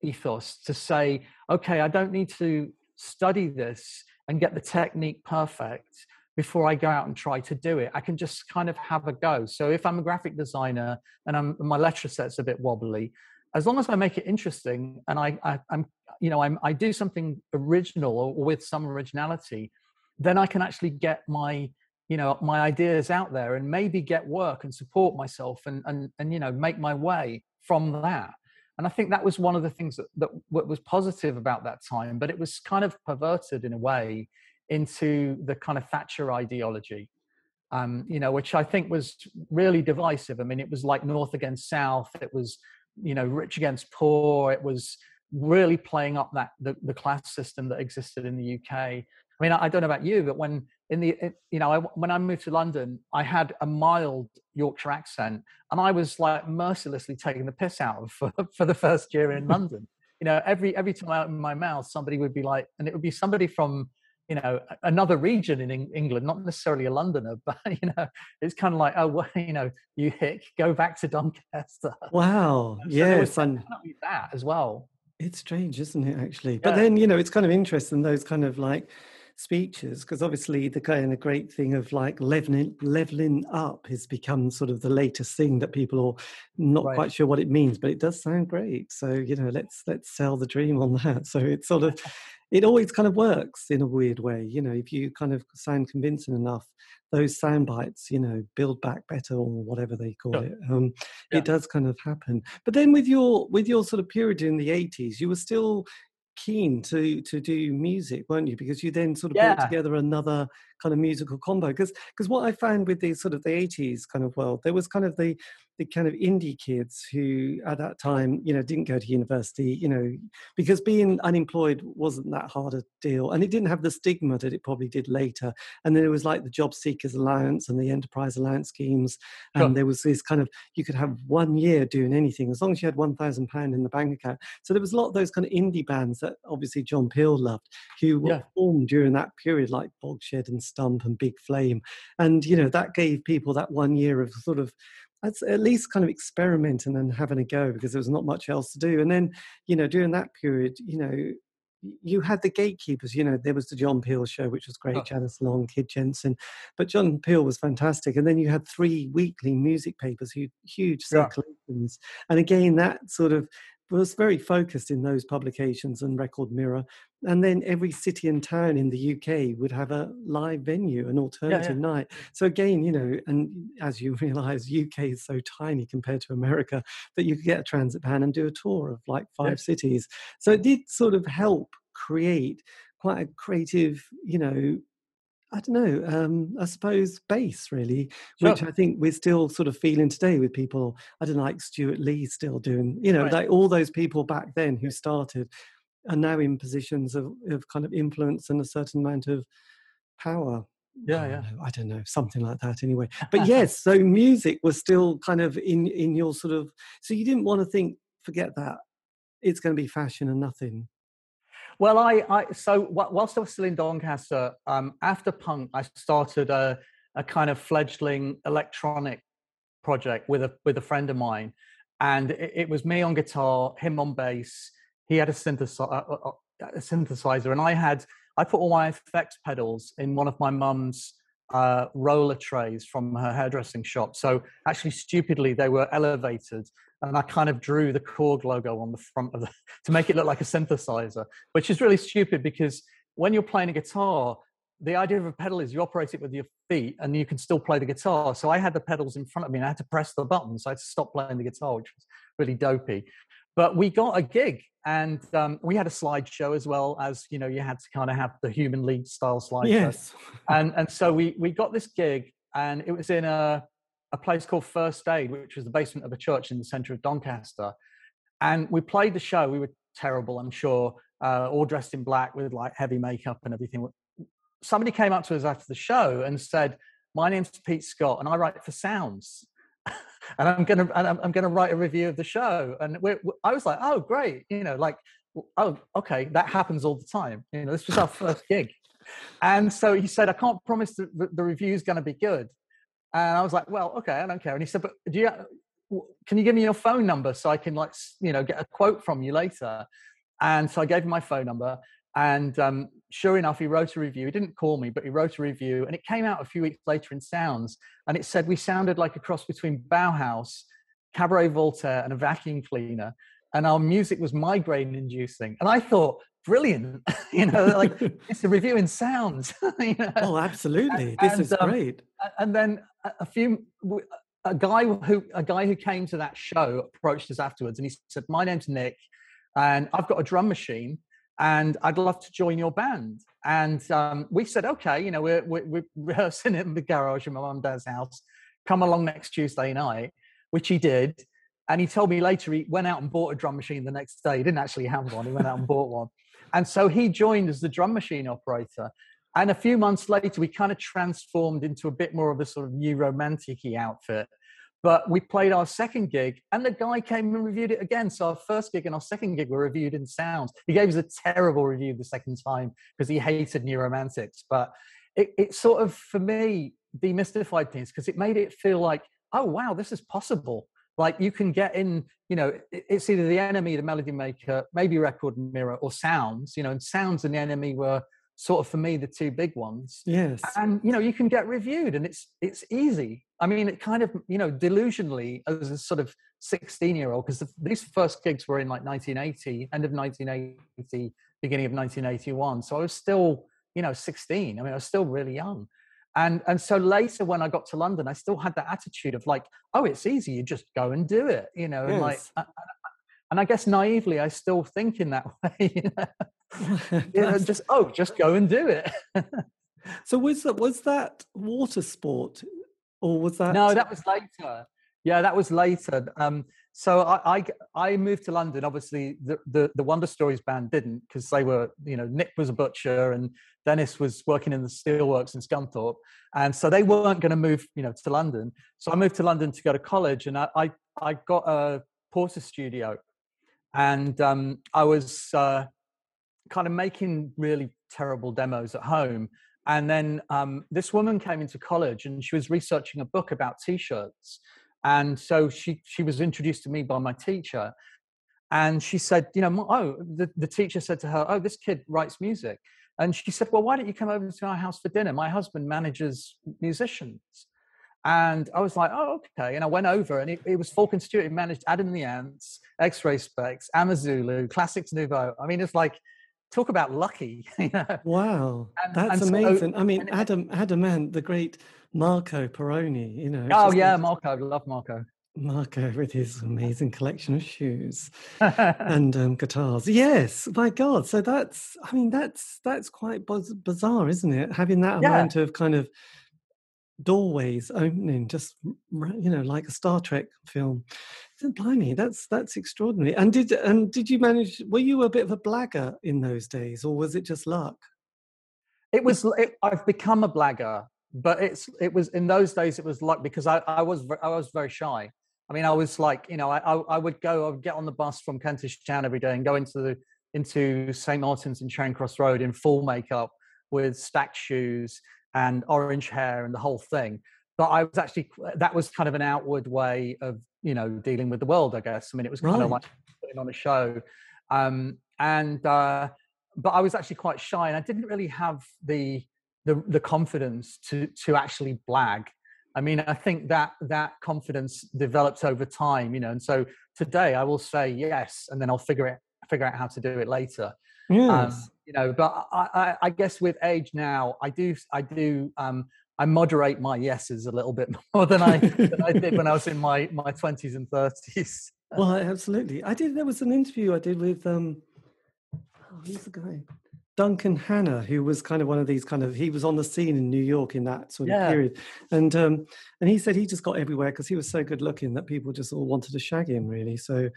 C: ethos to say, okay, I don't need to study this and get the technique perfect before I go out and try to do it. I can just kind of have a go. So if I'm a graphic designer and I'm, my lecture set's a bit wobbly, as long as I make it interesting and I, I am you know I'm, I do something original or with some originality, then I can actually get my you know my ideas out there and maybe get work and support myself and and and you know make my way from that and i think that was one of the things that, that was positive about that time but it was kind of perverted in a way into the kind of thatcher ideology um, you know which i think was really divisive. I mean it was like north against south. It was you know rich against poor. It was really playing up that the, the class system that existed in the uk I mean, I, don't know about you, but when in the you know I, when I moved to London, I had a mild Yorkshire accent, and I was like mercilessly taking the piss out of for, for the first year in London. You know, every every time out in my mouth, somebody would be like, and it would be somebody from you know another region in England, not necessarily a Londoner, but you know, it's kind of like, oh, well, you know, you hick, go back to Doncaster.
B: Wow, so yes, and
C: that as well.
B: It's strange, isn't it? Actually, but then you know, it's kind of interesting those kind of like speeches because obviously the kind of great thing of like leveling leveling up has become sort of the latest thing that people are not right. quite sure what it means but it does sound great so you know let's let's sell the dream on that so it's sort of it always kind of works in a weird way you know if you kind of sound convincing enough those sound bites you know build back better or whatever they call it um, yeah. it does kind of happen but then with your with your sort of period in the 80s you were still keen to to do music, weren't you? Because you then sort of yeah. brought together another kind of musical combo. Because because what I found with the sort of the eighties kind of world, there was kind of the the kind of indie kids who at that time you know didn't go to university you know because being unemployed wasn't that hard a deal and it didn't have the stigma that it probably did later and then it was like the job seekers allowance and the enterprise allowance schemes and sure. there was this kind of you could have one year doing anything as long as you had 1000 pound in the bank account so there was a lot of those kind of indie bands that obviously john peel loved who were yeah. formed during that period like bogshed and stump and big flame and you know that gave people that one year of sort of at least kind of experimenting and then having a go because there was not much else to do. And then, you know, during that period, you know, you had the gatekeepers. You know, there was the John Peel show, which was great, oh. Janice Long, Kid Jensen, but John Peel was fantastic. And then you had three weekly music papers, huge, huge circulations. And again, that sort of was very focused in those publications and Record Mirror. And then every city and town in the UK would have a live venue, an alternative yeah, yeah. night. So again, you know, and as you realise, UK is so tiny compared to America that you could get a transit van and do a tour of like five yeah. cities. So it did sort of help create quite a creative, you know, I don't know, um, I suppose base really, sure. which I think we're still sort of feeling today with people. I don't know, like Stewart Lee still doing, you know, right. like all those people back then who started are now in positions of, of kind of influence and a certain amount of power.
C: Yeah,
B: I
C: yeah.
B: I don't know, something like that anyway. But yes, so music was still kind of in in your sort of. So you didn't want to think, forget that, it's going to be fashion and nothing.
C: Well, I, I so whilst I was still in Doncaster, um, after punk, I started a, a kind of fledgling electronic project with a with a friend of mine, and it, it was me on guitar, him on bass. He had a, synthesizer, a, a synthesizer, and I had I put all my effects pedals in one of my mum's uh, roller trays from her hairdressing shop. So actually, stupidly, they were elevated, and I kind of drew the Korg logo on the front of the to make it look like a synthesizer, which is really stupid because when you're playing a guitar, the idea of a pedal is you operate it with your feet and you can still play the guitar. So I had the pedals in front of me and I had to press the buttons. So I had to stop playing the guitar, which was really dopey. but we got a gig and um, we had a slideshow as well as you know you had to kind of have the Human League style slideshow
B: yes
C: and and so we we got this gig and it was in a a place called first aid which was the basement of a church in the center of doncaster and we played the show we were terrible i'm sure uh, all dressed in black with like heavy makeup and everything somebody came up to us after the show and said my name's pete scott and i write for sounds and I'm gonna and I'm, gonna write a review of the show. And we're, I was like, oh great, you know, like oh okay, that happens all the time. You know, this was our first gig, and so he said, I can't promise that the review is going to be good. And I was like, well, okay, I don't care. And he said, but do you? Can you give me your phone number so I can like you know get a quote from you later? And so I gave him my phone number, and um, sure enough, he wrote a review. He didn't call me, but he wrote a review, and it came out a few weeks later in Sounds. And it said we sounded like a cross between Bauhaus, Cabaret Voltaire, and a vacuum cleaner. And our music was migraine inducing. And I thought, brilliant. you know, like it's a review in Sounds.
B: you know? Oh, absolutely. This and, is um, great.
C: And then a few. A guy who a guy who came to that show approached us afterwards, and he said, "My name's Nick, and I've got a drum machine, and I'd love to join your band. And um, we said, okay, you know, we're, we're, we're rehearsing in the garage in my mum and dad's house. Come along next Tuesday night, which he did. And he told me later he went out and bought a drum machine the next day. He didn't actually have one, he went out and bought one. And so he joined as the drum machine operator. And a few months later, we kind of transformed into a bit more of a sort of new romantic outfit. But we played our second gig, and the guy came and reviewed it again. So our first gig and our second gig were reviewed in sound. He gave us a terrible review the second time because he hated New Romantics. But it, it sort of, for me, demystified things because it made it feel like, oh wow, this is possible. Like you can get in, you know, it's either the NME, the melody maker, maybe record mirror, or sounds. You know, and sounds and the NME were sort of for me the two big ones.
B: Yes.
C: And you know you can get reviewed and it's it's easy. I mean it kind of you know delusionally as a sort of 16 year old because these first gigs were in like 1980 end of 1980 beginning of 1981 so i was still you know 16 i mean i was still really young and and so later when i got to london i still had that attitude of like oh it's easy you just go and do it you know yes. and like and I guess naively, I still think in that way. You know? you know, just oh, just go and do it.
B: so was that was that water sport, or was that?
C: No, that was later. Yeah, that was later. Um, so I, I, I moved to London. Obviously, the the, the Wonder Stories band didn't because they were you know Nick was a butcher and Dennis was working in the steelworks in Scunthorpe, and so they weren't going to move you know to London. So I moved to London to go to college, and I I, I got a Portastudio and um, I was uh, kind of making really terrible demos at home. And then um, this woman came into college and she was researching a book about t-shirts. And so she she was introduced to me by my teacher, and she said, you know, oh, the, the teacher said to her, oh, this kid writes music. And she said, well, why don't you come over to our house for dinner? My husband manages musicians. And I was like, oh, okay. And I went over and it, it was Falcon Stuart. It managed Adam and the Ants, X-Ray Spex, Amazulu, Classix Nouveaux. I mean, it's like, talk about lucky. You know?
B: Wow. And, That's and amazing. So, I mean, Adam, Adam Ant, the great Marco Pirroni, you know.
C: Oh, yeah, Marco. Love Marco.
B: Marco with his amazing collection of shoes and um, guitars. Yes, my God. So that's, I mean, that's that's quite bizarre, isn't it? Having that yeah. amount of kind of doorways opening, just you know, like a Star Trek film. Blimey, that's that's extraordinary. And did and did you manage? Were you a bit of a blagger in those days, or was it just luck?
C: It was. It, I've become a blagger, but it's it was in those days. It was luck because I, I was I was very shy. I mean, I was like, you know, I, I, would go, I would get on the bus from Kentish Town every day and go into the into St Martin's in Charing Cross Road in full makeup with stacked shoes and orange hair and the whole thing. But I was actually that was kind of an outward way of you know dealing with the world, I guess. I mean, it was kind right. of like putting on a show, um, and uh, but I was actually quite shy, and I didn't really have the the, the confidence to to actually blag. I mean, I think that that confidence develops over time, you know. And so today, I will say yes, and then I'll figure it figure out how to do it later. Um, yes. Um, you know, but I, I, I, guess with age now, I do, I do, um, I moderate my yeses a little bit more than I, than I did when I was in my my twenties and thirties.
B: well, absolutely. I did. There was an interview I did with um, oh, who's the guy? Duncan Hannah, who was kind of one of these kind of he was on the scene in New York in that sort of
C: Yeah.
B: period, and um, and he said he just got everywhere because he was so good looking that people just all wanted to shag him, really. So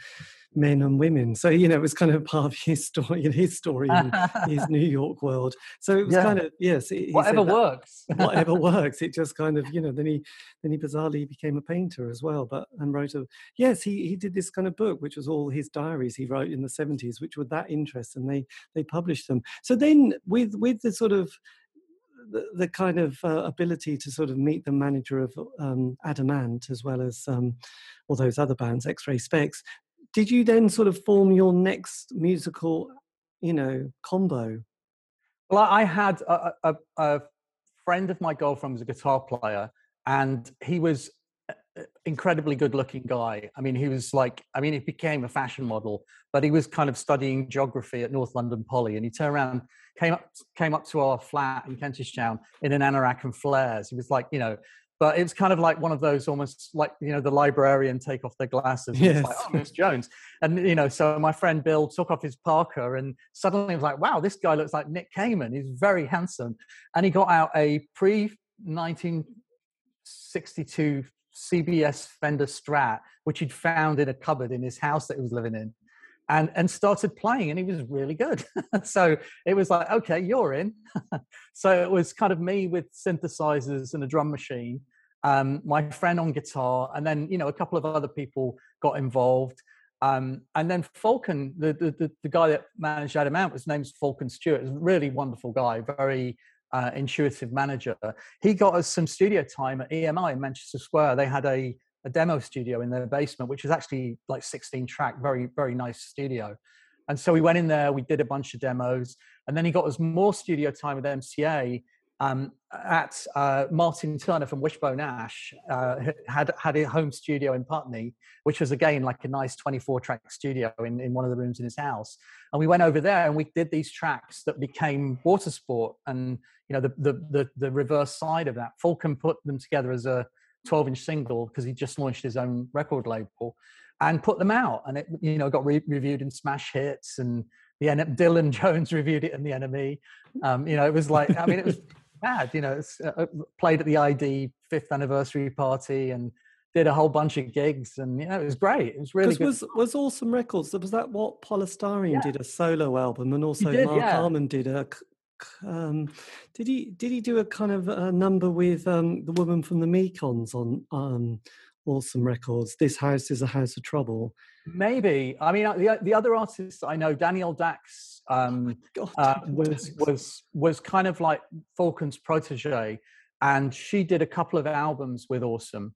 B: men and women. So you know, it was kind of part of his story, his story in his New York world. So it was
C: Yeah.
B: kind of yes, he
C: Whatever works.
B: whatever works. It just kind of, you know, then he then he bizarrely became a painter as well. But and wrote a yes, he he did this kind of book, which was all his diaries he wrote in the seventies, which were that interest, and they they published them. So then with with the sort of the, the kind of uh, ability to sort of meet the manager of um, Adam Ant as well as um, all those other bands, X-Ray Spex. Did you then sort of form your next musical, you know, combo?
C: Well, I I had a, a, a friend of my girlfriend was a guitar player, and he was incredibly good-looking guy. I mean, he was like, I mean, he became a fashion model, but he was kind of studying geography at North London Poly, and he turned around, came up, came up to our flat in Kentish Town in an anorak and flares. He was like, you know. But it was kind of like one of those almost like you know the librarian take off their glasses. and It's like,
B: Yes.
C: oh, Miss Jones, and you know, so my friend Bill took off his parka and suddenly was like, wow, this guy looks like Nick Kamen. He's very handsome. And he got out a pre 1962 CBS Fender Strat, which he'd found in a cupboard in his house that he was living in. And, and started playing and he was really good so it was like okay you're in so it was kind of me with synthesizers and a drum machine um, my friend on guitar and then you know a couple of other people got involved um, and then Falcon, the, the the guy that managed Adam Ant, his name's Falcon Stuart. He's a really wonderful guy, very uh, intuitive manager. He got us some studio time at EMI in Manchester Square. They had a a demo studio in their basement, which was actually like 16 track, very very nice studio. And so we went in there, we did a bunch of demos, and then he got us more studio time with MCA um, at uh, Martin Turner from Wishbone Ash uh, had had a home studio in Putney, which was again like a nice 24 track studio in, in one of the rooms in his house. And we went over there and we did these tracks that became water sport and you know the the the, the reverse side of that. Falcon put them together as a 12 inch single because he just launched his own record label and put them out and it you know got re- reviewed in smash hits and the N- Dylan Jones reviewed it in the NME um, you know it was like I mean it was bad you know uh, played at the ID fifth anniversary party and did a whole bunch of gigs and you know it was great it was really good
B: was was Awesome Records was that what Poly Styrene
C: Yeah.
B: did a solo album and also
C: did,
B: Mark
C: yeah.
B: Almond did a um, did he did he do a kind of a number with um, the woman from the Mekons on um, Awesome Records? This house is a house of trouble.
C: Maybe I mean the the other artists I know Danielle Dax um,
B: God,
C: uh,
B: Daniel
C: was
B: Dax.
C: was was kind of like Falcon's protege, and she did a couple of albums with Awesome.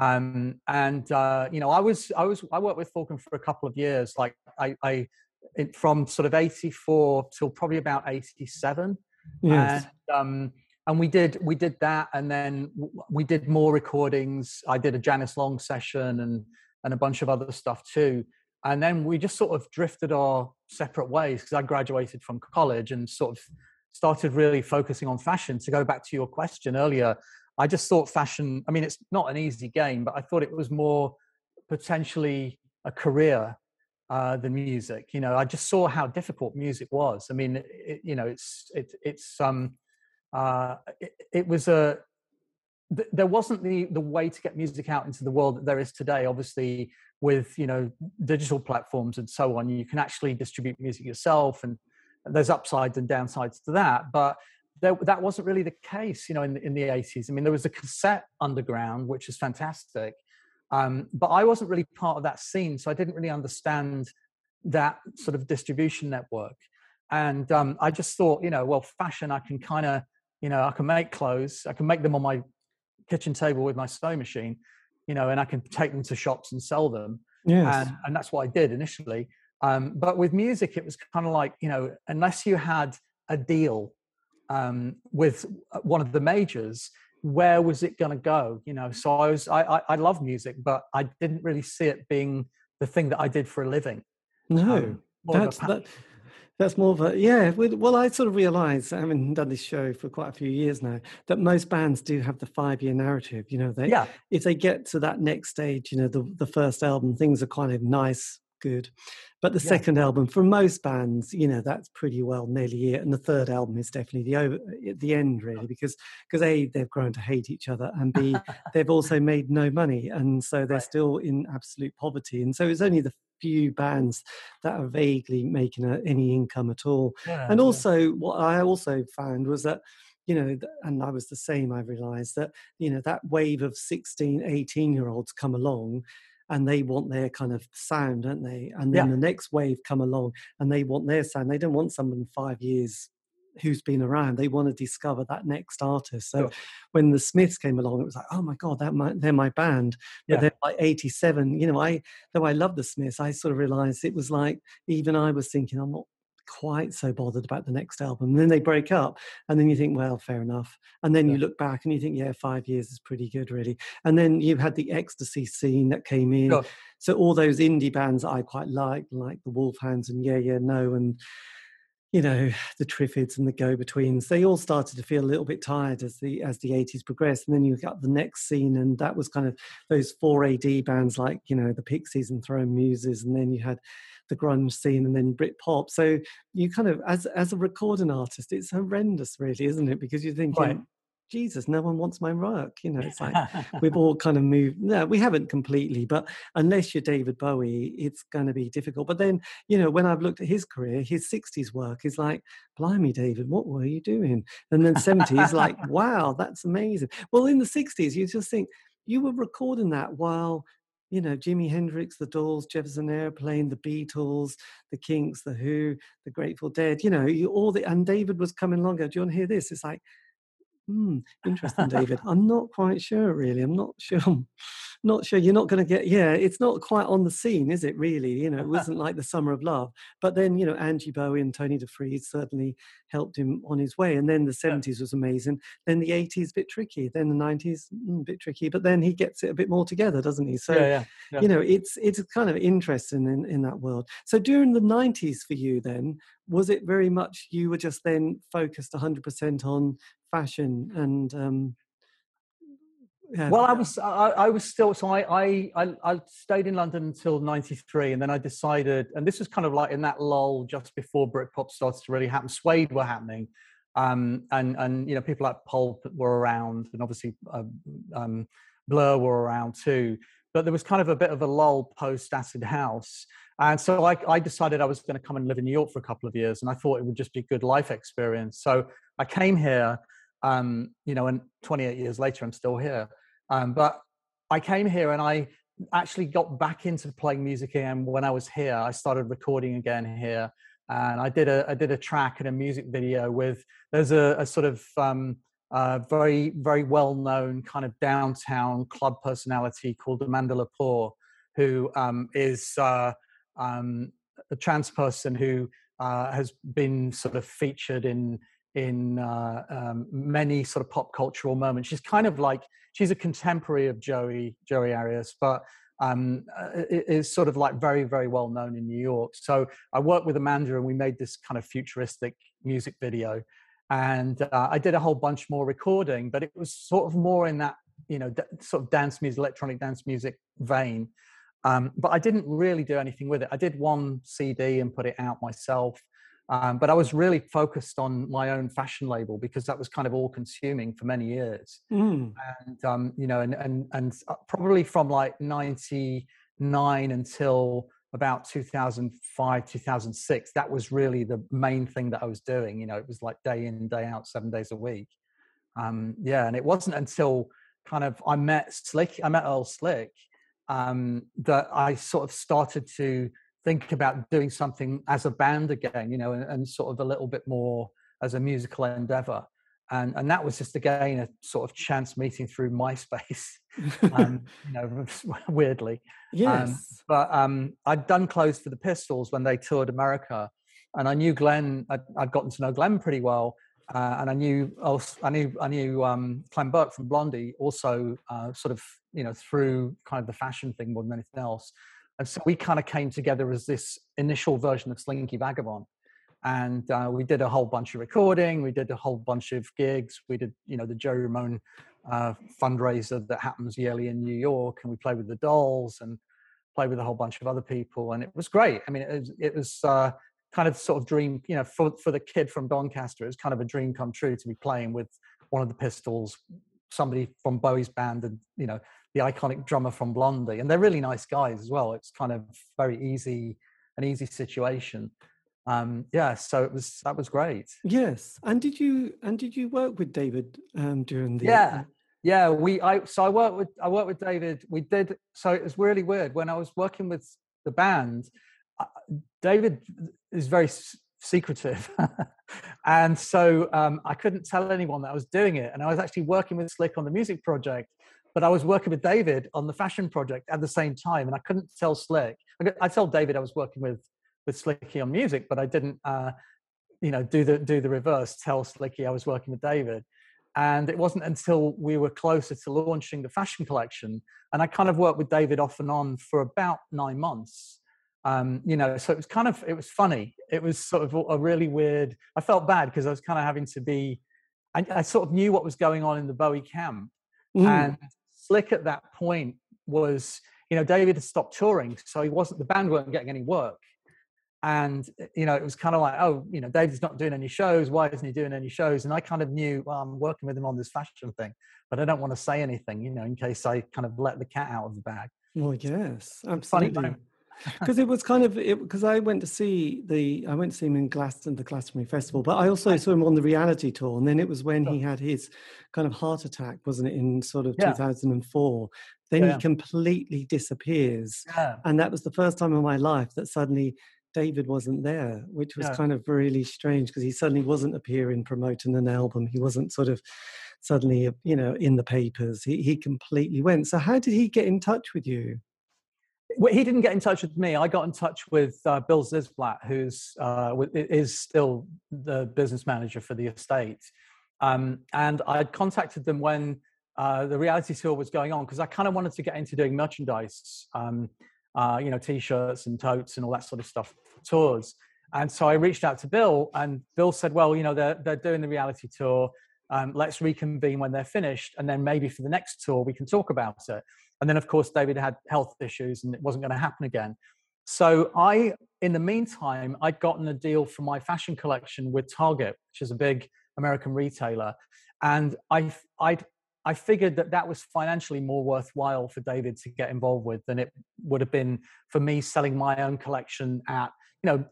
C: Um, and uh, you know, I was I was I worked with Falcon for a couple of years. Like I, I it, from sort of eighty four till probably about eighty seven
B: yes.
C: and um, and we did we did that, and then we did more recordings. I did a Janice Long session and and a bunch of other stuff too. And then we just sort of drifted our separate ways because I graduated from college and sort of started really focusing on fashion. To go back to your question earlier, I just thought fashion. I mean, it's not an easy game, but I thought it was more potentially a career uh, than music. You know, I just saw how difficult music was. I mean, it, you know, it's it, it's um, uh, it, it was a th- there wasn't the the way to get music out into the world that there is today. Obviously, with you know digital platforms and so on, you can actually distribute music yourself, and there's upsides and downsides to that. But there, that wasn't really the case, you know, in the, in the 80s. I mean, there was a cassette underground, which is fantastic, um, but I wasn't really part of that scene, so I didn't really understand that sort of distribution network. And um, I just thought, you know, well, fashion, I can kind of, you know, I can make clothes, I can make them on my kitchen table with my sewing machine, you know, and I can take them to shops and sell them.
B: yes.
C: And, and that's what I did initially. Um, but with music, it was kind of like, you know, unless you had a deal um, with one of the majors, where was it going to go? You know, so I was, I, I, I love music, but I didn't really see it being the thing that I did for a living.
B: no.
C: Um,
B: that. That's more of a yeah. Well, I sort of realise, having done this show for quite a few years now, that most bands do have the five-year narrative. You know, they
C: yeah.
B: if they get to that next stage, you know, the the first album, things are kind of nice, good, but the yeah. second album, for most bands, you know, that's pretty well nearly it, and the third album is definitely the over the end, really, because because a they've grown to hate each other, and b they've also made no money, and so they're right. still in absolute poverty, and so it's only the few bands that are vaguely making a, any income at all. Yeah, and also, yeah. what I also found was that you know and i was the same i realized that you know that wave of 16 18 year olds come along and they want their kind of sound don't they and then yeah. the next wave come along and they want their sound they don't want someone five years who's been around. They want to discover that next artist. So sure. when the Smiths came along, it was like, oh my god, that my, they're my band. But yeah. then like '87, you know, I though I love the Smiths, I sort of realised it was like even I was thinking I'm not quite so bothered about the next album. And then they break up, and then you think, well, fair enough. And then yeah. you look back and you think, yeah, five years is pretty good, really. And then you had the ecstasy scene that came in. So all those indie bands I quite liked, like the Wolfhounds and Yeah Yeah No and you know the triffids and the go-betweens they all started to feel a little bit tired as the as the 80s progressed and then you got the next scene and that was kind of those 4ad bands like you know the pixies and throwing muses and then you had the grunge scene and then Brit pop. So you kind of, as as a recording artist, it's horrendous, really, isn't it? Because you're thinking, right. Jesus, no one wants my work. You know, it's like we've all kind of moved. No, we haven't completely, but unless you're David Bowie, it's going to be difficult. But then, you know, when I've looked at his career, his 60s work is like, blimey, David, what were you doing? And then 70s, like, wow, that's amazing. Well, in the 60s, you just think you were recording that while you know, Jimi Hendrix, the Doors, Jefferson Airplane, the Beatles, the Kinks, the Who, the Grateful Dead, you know, you all the and David was coming along. Do you want to hear this? It's like, Hmm, interesting, David. I'm not quite sure, really. I'm not sure. I'm not sure. You're not going to get. Yeah, it's not quite on the scene, is it? Really, you know, it wasn't like the Summer of Love. But then, you know, Angie Bowie and Tony DeFries certainly helped him on his way. And then the 70s was amazing. Then the 80s, a bit tricky. Then the 90s, mm, a bit tricky. But then he gets it a bit more together, doesn't he? So,
C: yeah, yeah, yeah.
B: you know, it's it's kind of interesting in in that world. So during the 90s for you, then was it very much you were just then focused 100% on fashion and um,
C: yeah. Well, I was I, I, was still so I, I I stayed in London until '93, and then I decided, and this was kind of like in that lull just before Britpop started to really happen. Suede were happening, um, and and you know people like Pulp were around, and obviously uh, um, Blur were around too. But there was kind of a bit of a lull post Acid House, and so I, I decided I was going to come and live in New York for a couple of years, and I thought it would just be a good life experience. So I came here um, you know, and 28 years later, I'm still here. Um, but I came here and I actually got back into playing music again when I was here. I started recording again here, and I did a I did a track and a music video with. There's a, a sort of um, uh, very very well known kind of downtown club personality called Amanda Lepore, who um, is uh, um, a trans person who uh, has been sort of featured in in uh, um, many sort of pop cultural moments. She's kind of like she's a contemporary of Joey Joey Arias, but um, uh, is sort of like very very well known in New York. So I worked with Amanda and we made this kind of futuristic music video, and uh, I did a whole bunch more recording, but it was sort of more in that you know sort of dance music, electronic dance music vein. Um, but I didn't really do anything with it. I did one CD and put it out myself. Um, but I was really focused on my own fashion label because that was kind of all consuming for many years.
B: Mm.
C: And, um, you know, and, and, and uh, probably from like 99 until about 2005, 2006, that was really the main thing that I was doing. You know, it was like day in, day out, seven days a week. Um, yeah. And it wasn't until kind of I met Slick, I met Earl Slick, um, that I sort of started to think about doing something as a band again, you know, and, and sort of a little bit more as a musical endeavor. And, and that was just again a sort of chance meeting through MySpace, um, you know, weirdly.
B: Um, yes.
C: Um, but um, I'd done clothes for the Pistols when they toured America, and I knew Glen. I'd, I'd gotten to know Glen pretty well, uh, and I knew also, I knew I knew um, Clem Burke from Blondie also uh, sort of you know through kind of the fashion thing more than anything else. And so we kind of came together as this initial version of Slinky Vagabond. and uh, we did a whole bunch of recording. We did a whole bunch of gigs. We did, you know, the Joey Ramone uh, fundraiser that happens yearly in New York, and we played with the Dolls and played with a whole bunch of other people, and it was great. I mean, it was, it was uh, kind of sort of dream, you know, for for the kid from Doncaster, it was kind of a dream come true to be playing with one of the Pistols, somebody from Bowie's band, and you know, the iconic drummer from Blondie, and they're really nice guys as well. It's kind of very easy, an easy situation. Um, yeah, so it was that was great.
B: Yes, and did you and did you work with David um, during the?
C: Yeah, yeah. We I so I worked with I worked with David. We did so it was really weird when I was working with the band. Uh, David is very secretive. and so um, I couldn't tell anyone that I was doing it. And I was actually working with Slick on the music project, but I was working with David on the fashion project at the same time. And I couldn't tell Slick. I told David I was working with with Slicky on music, but I didn't, uh, you know, do the do the reverse. Tell Slicky I was working with David. And it wasn't until we were closer to launching the fashion collection, and I kind of worked with David off and on for about nine months um, you know, so it was kind of it was funny. It was sort of a really weird. I felt bad because I was kind of having to be. I, I, sort of knew what was going on in the Bowie camp, mm. and Slick at that point was, you know, David had stopped touring, so he wasn't. The band weren't getting any work, and you know, it was kind of like, oh, you know, David's not doing any shows. Why isn't he doing any shows? And I kind of knew, well, I'm working with him on this fashion thing, but I don't want to say anything, you know, in case I kind of let the cat out of the bag.
B: Well, yes, absolutely. Funny because it was kind of because I went to see the I went to see him in Glaston, the Glastonbury Festival, but I also saw him on the reality tour, and then it was when he had his kind of heart attack, wasn't it, in sort of yeah. 2004? Then yeah. he completely disappears, yeah. and that was the first time in my life that suddenly David wasn't there, which was kind of really strange because he suddenly wasn't appearing promoting an album. He wasn't sort of suddenly you know in the papers. He he completely went. So how did he get in touch with you?
C: He didn't get in touch with me. I got in touch with uh, Bill Zysblat, who's uh, is still the business manager for the estate. Um, and I contacted them when uh, the reality tour was going on because I kind of wanted to get into doing merchandise, um, uh, you know, t-shirts and totes and all that sort of stuff for tours. And so I reached out to Bill, and Bill said, "Well, you know, they're they're doing the reality tour. Um, let's reconvene when they're finished, and then maybe for the next tour we can talk about it." And then, of course, David had health issues and it wasn't going to happen again. So I, in the meantime, I'd gotten a deal for my fashion collection with Target, which is a big American retailer, and I, I, I figured that that was financially more worthwhile for David to get involved with than it would have been for me selling my own collection at, you know,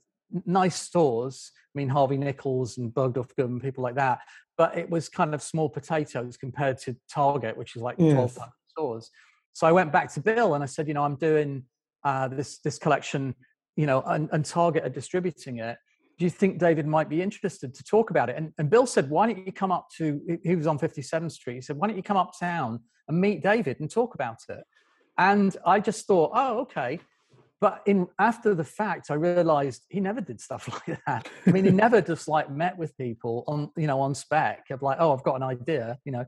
C: nice stores. I mean, Harvey Nichols and Bergdorf Goodman, people like that. But it was kind of small potatoes compared to Target, which is like yes. 12 stores. So I went back to Bill and I said, you know, I'm doing uh, this this collection, you know, and, and, Target are distributing it. Do you think David might be interested to talk about it? And, and Bill said, why don't you come up to? He was on 57th Street. He said, why don't you come uptown and meet David and talk about it? And I just thought, oh, okay but in after the fact i realized he never did stuff like that. I mean he never just like met with people on you know on spec of like oh i've got an idea you know?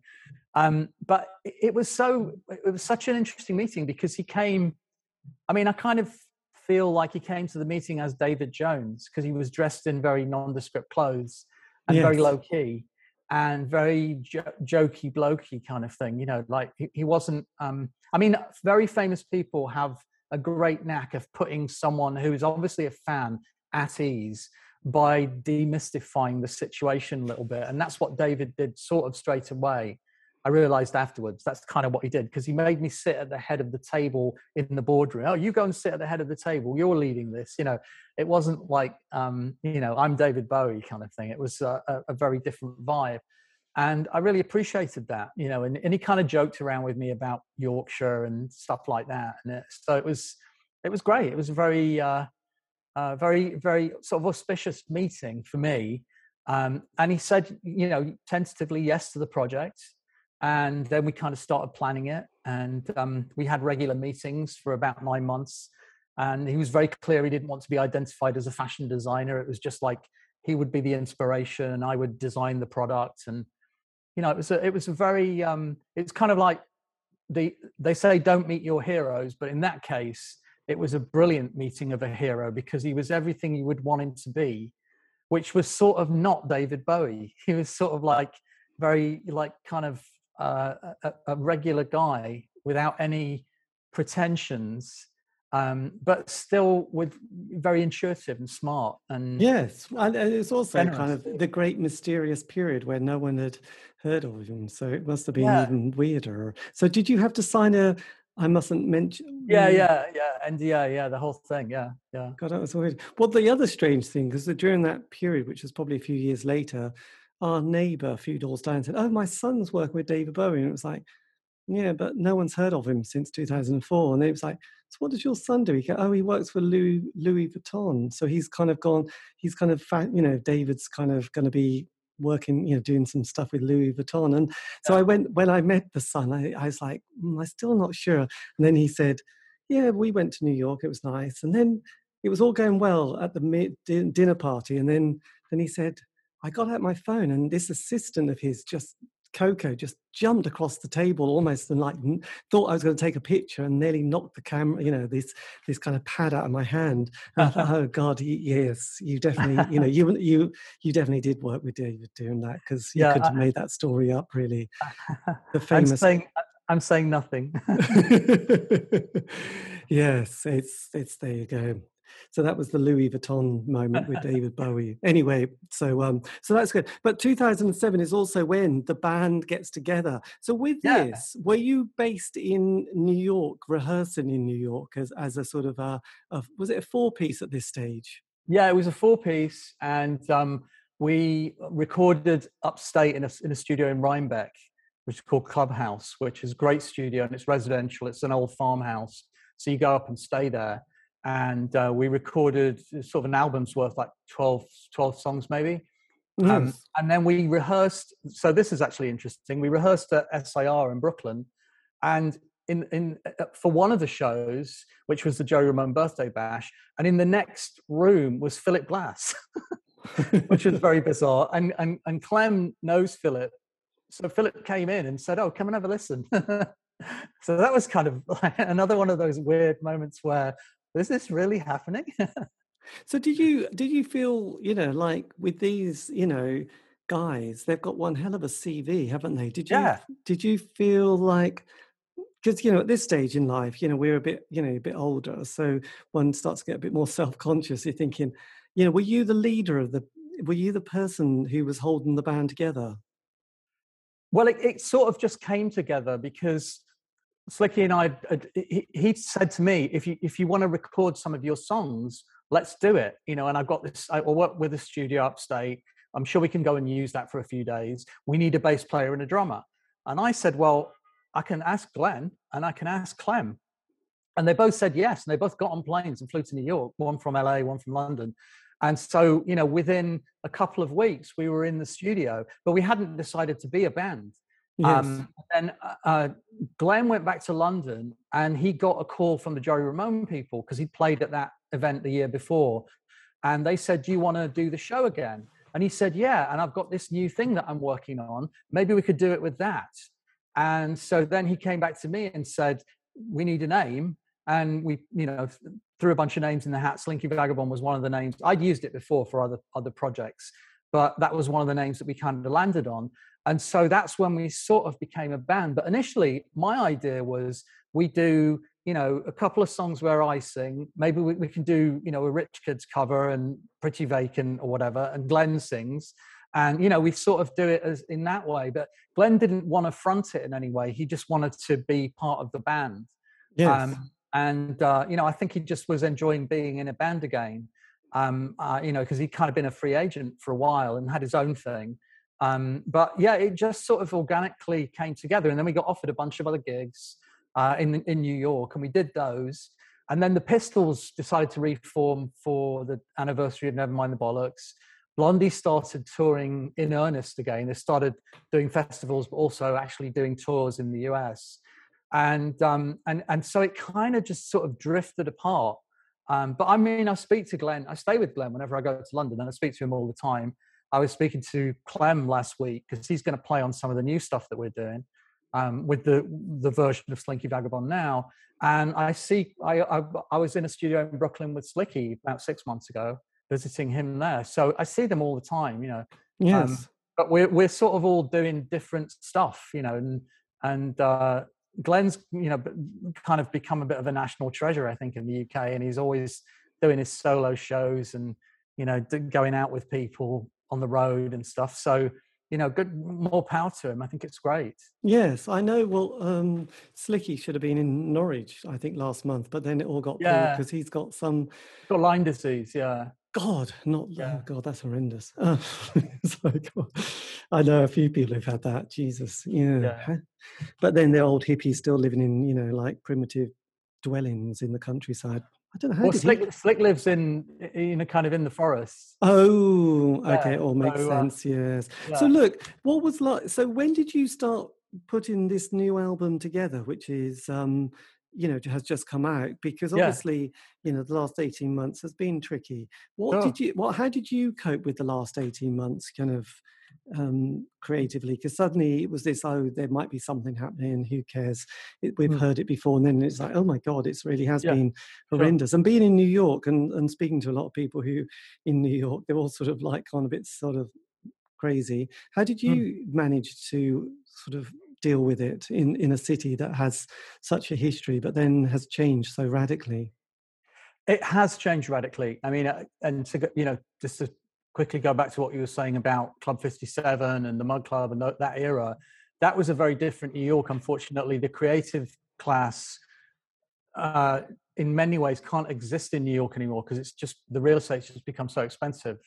C: Um, but it was so it was such an interesting meeting because he came i mean i kind of feel like he came to the meeting as david jones because he was dressed in very nondescript clothes and yes. very low key and very jo- jokey blokey kind of thing you know? Like he, he wasn't um, i mean very famous people have a great knack of putting someone who is obviously a fan at ease by demystifying the situation a little bit. And that's what David did sort of straight away. I realized afterwards that's kind of what he did because he made me sit at the head of the table in the boardroom. Oh, you go and sit at the head of the table. You're leading this. You know, it wasn't like, um, you know, I'm David Bowie kind of thing. It was a, a very different vibe and I really appreciated that, you know. And, and he kind of joked around with me about Yorkshire and stuff like that, and it, so it was it was great. It was a very uh, uh, very very sort of auspicious meeting for me. Um, and he said, you know, tentatively yes to the project, and then we kind of started planning it, and um, we had regular meetings for about nine months. And he was very clear he didn't want to be identified as a fashion designer. It was just like he would be the inspiration, and I would design the product and you know, it was a, it was a very, um, it's kind of like the they say don't meet your heroes, but in that case, it was a brilliant meeting of a hero because he was everything you would want him to be. which was sort of not David Bowie. He was sort of like very like kind of uh, a, a, regular guy without any pretensions um, but still with very intuitive and smart and
B: yes and it's also generous. kind of the great mysterious period where no one had heard of him so it must have been yeah. even weirder so did you have to sign a I mustn't mention.
C: Yeah, yeah, yeah. NDA, yeah, the whole thing. Yeah, yeah.
B: God, that was weird. Well, the other strange thing, because during that period, which was probably a few years later, our neighbor a few doors down said, Oh, my son's working with David Bowie. And it was like, Yeah, but no one's heard of him since 2004. And it was like, So what does your son do? He go, Oh, he works for Louis, Louis Vuitton. So he's kind of gone, he's kind of, you know, David's kind of going to be working, you know, doing some stuff with Louis Vuitton. And so I went, when I met the son, I, I was like, mm, I'm still not sure. And then he said, Yeah, we went to New York. It was nice. And then it was all going well at the dinner party. And then, then he said, I got out my phone and this assistant of his just Coco just jumped across the table almost and like thought I was going to take a picture and nearly knocked the camera, you know, this this kind of pad out of my hand. And I thought, oh God, yes, you definitely, you know, you you you definitely did work with David doing that because you yeah, could have made that story up really.
C: The famous. I'm saying, I'm saying nothing.
B: yes, it's it's there you go. So that was the Louis Vuitton moment with David Bowie. Anyway, so um, so that's good. But 2007 is also when the band gets together. So with yeah. this, were you based in New York, rehearsing in New York as as a sort of a, a was it a four piece at this stage?
C: Yeah, it was a four piece, and um, we recorded upstate in a in a studio in Rhinebeck, which is called Clubhouse, which is a great studio and it's residential. It's an old farmhouse, so you go up and stay there and uh, we recorded sort of an album's worth, like 12, 12 songs maybe. Yes. Um, and then we rehearsed. So this is actually interesting. We rehearsed at SIR in Brooklyn, and in in uh, for one of the shows, which was the Joey Ramone birthday bash, and in the next room was Philip Glass, which was very bizarre. And and and Clem knows Philip, so Philip came in and said, "Oh, come and have a listen." so that was kind of like another one of those weird moments where is this really happening?
B: so did you did you feel you know like with these you know guys they've got one hell of a CV haven't they? Did you yeah. did you feel like because you know at this stage in life you know we're a bit you know a bit older so one starts to get a bit more self-conscious you're thinking you know were you the leader of the were you the person who was holding the band together
C: well it, it sort of just came together because Slicky and I, uh, he, said to me, if you if you want to record some of your songs, let's do it. You know, and I've got this. I work with a studio upstate. I'm sure we can go and use that for a few days. We need a bass player and a drummer. And I said, well, I can ask Glen and I can ask Clem. And they both said yes. And they both got on planes and flew to New York, one from LA, one from London. And so, you know, within a couple of weeks, we were in the studio, but we hadn't decided to be a band. Yes. Um, and uh, uh, Glen went back to London and he got a call from the Joey Ramone people because he played at that event the year before. And they said, Do you want to do the show again? And he said, Yeah. And I've got this new thing that I'm working on. Maybe we could do it with that. And so then he came back to me and said, We need a name. And we, you know, threw a bunch of names in the hat. Slinky Vagabond was one of the names. I'd used it before for other other projects, but that was one of the names that we kind of landed on. And so that's when we sort of became a band. But initially, my idea was we do, you know, a couple of songs where I sing. Maybe we, we can do, you know, a Rich Kids cover and Pretty Vacant or whatever, and Glen sings. And, you know, we sort of do it as in that way. But Glen didn't want to front it in any way. He just wanted to be part of the band. Yes. Um, and, uh, you know, I think he just was enjoying being in a band again. Um, uh, you know, because he'd kind of been a free agent for a while and had his own thing. Um, but yeah, it just sort of organically came together. And then we got offered a bunch of other gigs uh, in, in New York, and we did those. And then the Pistols decided to reform for the anniversary of Nevermind the Bollocks. Blondie started touring in earnest again. They started doing festivals, but also actually doing tours in the US. And um, and and so it kind of just sort of drifted apart. Um, but I mean, I speak to Glen. I stay with Glen whenever I go to London, and I speak to him all the time. I was speaking to Clem last week because he's going to play on some of the new stuff that we're doing um, with the the version of Slinky Vagabond now. And I see, I, I, I was in a studio in Brooklyn with Slicky about six months ago, visiting him there. So I see them all the time, you know.
B: Yes.
C: Um, but we're we're sort of all doing different stuff, you know, and and uh, Glen's you know kind of become a bit of a national treasure, I think, in the UK, and he's always doing his solo shows and you know going out with people on the road and stuff. So you know, good more power to him. I think it's great.
B: Yes, I know. Well, um, Slicky should have been in Norwich, I think, last month, but then it all got yeah. because he's got some
C: got Lyme disease. Yeah.
B: God, not yeah. oh God, that's horrendous. Oh, I know a few people who've had that. Jesus, yeah. yeah. But then the old hippies still living in, you know, like primitive dwellings in the countryside. I don't know how.
C: Well, Slick, he... Slick lives in, in a kind of in the forest.
B: Oh, okay, yeah. all makes so, uh, sense. Yes. Yeah. So look, what was like? So when did you start putting this new album together, which is um, you know has just come out because obviously yeah. you know the last 18 months has been tricky what sure. did you what how did you cope with the last 18 months kind of um creatively because suddenly it was this oh there might be something happening who cares it, we've mm. heard it before and then it's like oh my god it really has yeah. been horrendous sure. and being in new york and and speaking to a lot of people who in new york they're all sort of like on a bit sort of crazy how did hmm. you mm. manage to sort of deal with it in, in a city that has such a history, but then has changed so radically?
C: It has changed radically. I mean, uh, and to you know, just to quickly go back to what you were saying about Club 57 and the Mud Club and that era, that was a very different New York. Unfortunately, the creative class, uh, in many ways, can't exist in New York anymore because it's just the real estate's just become so expensive,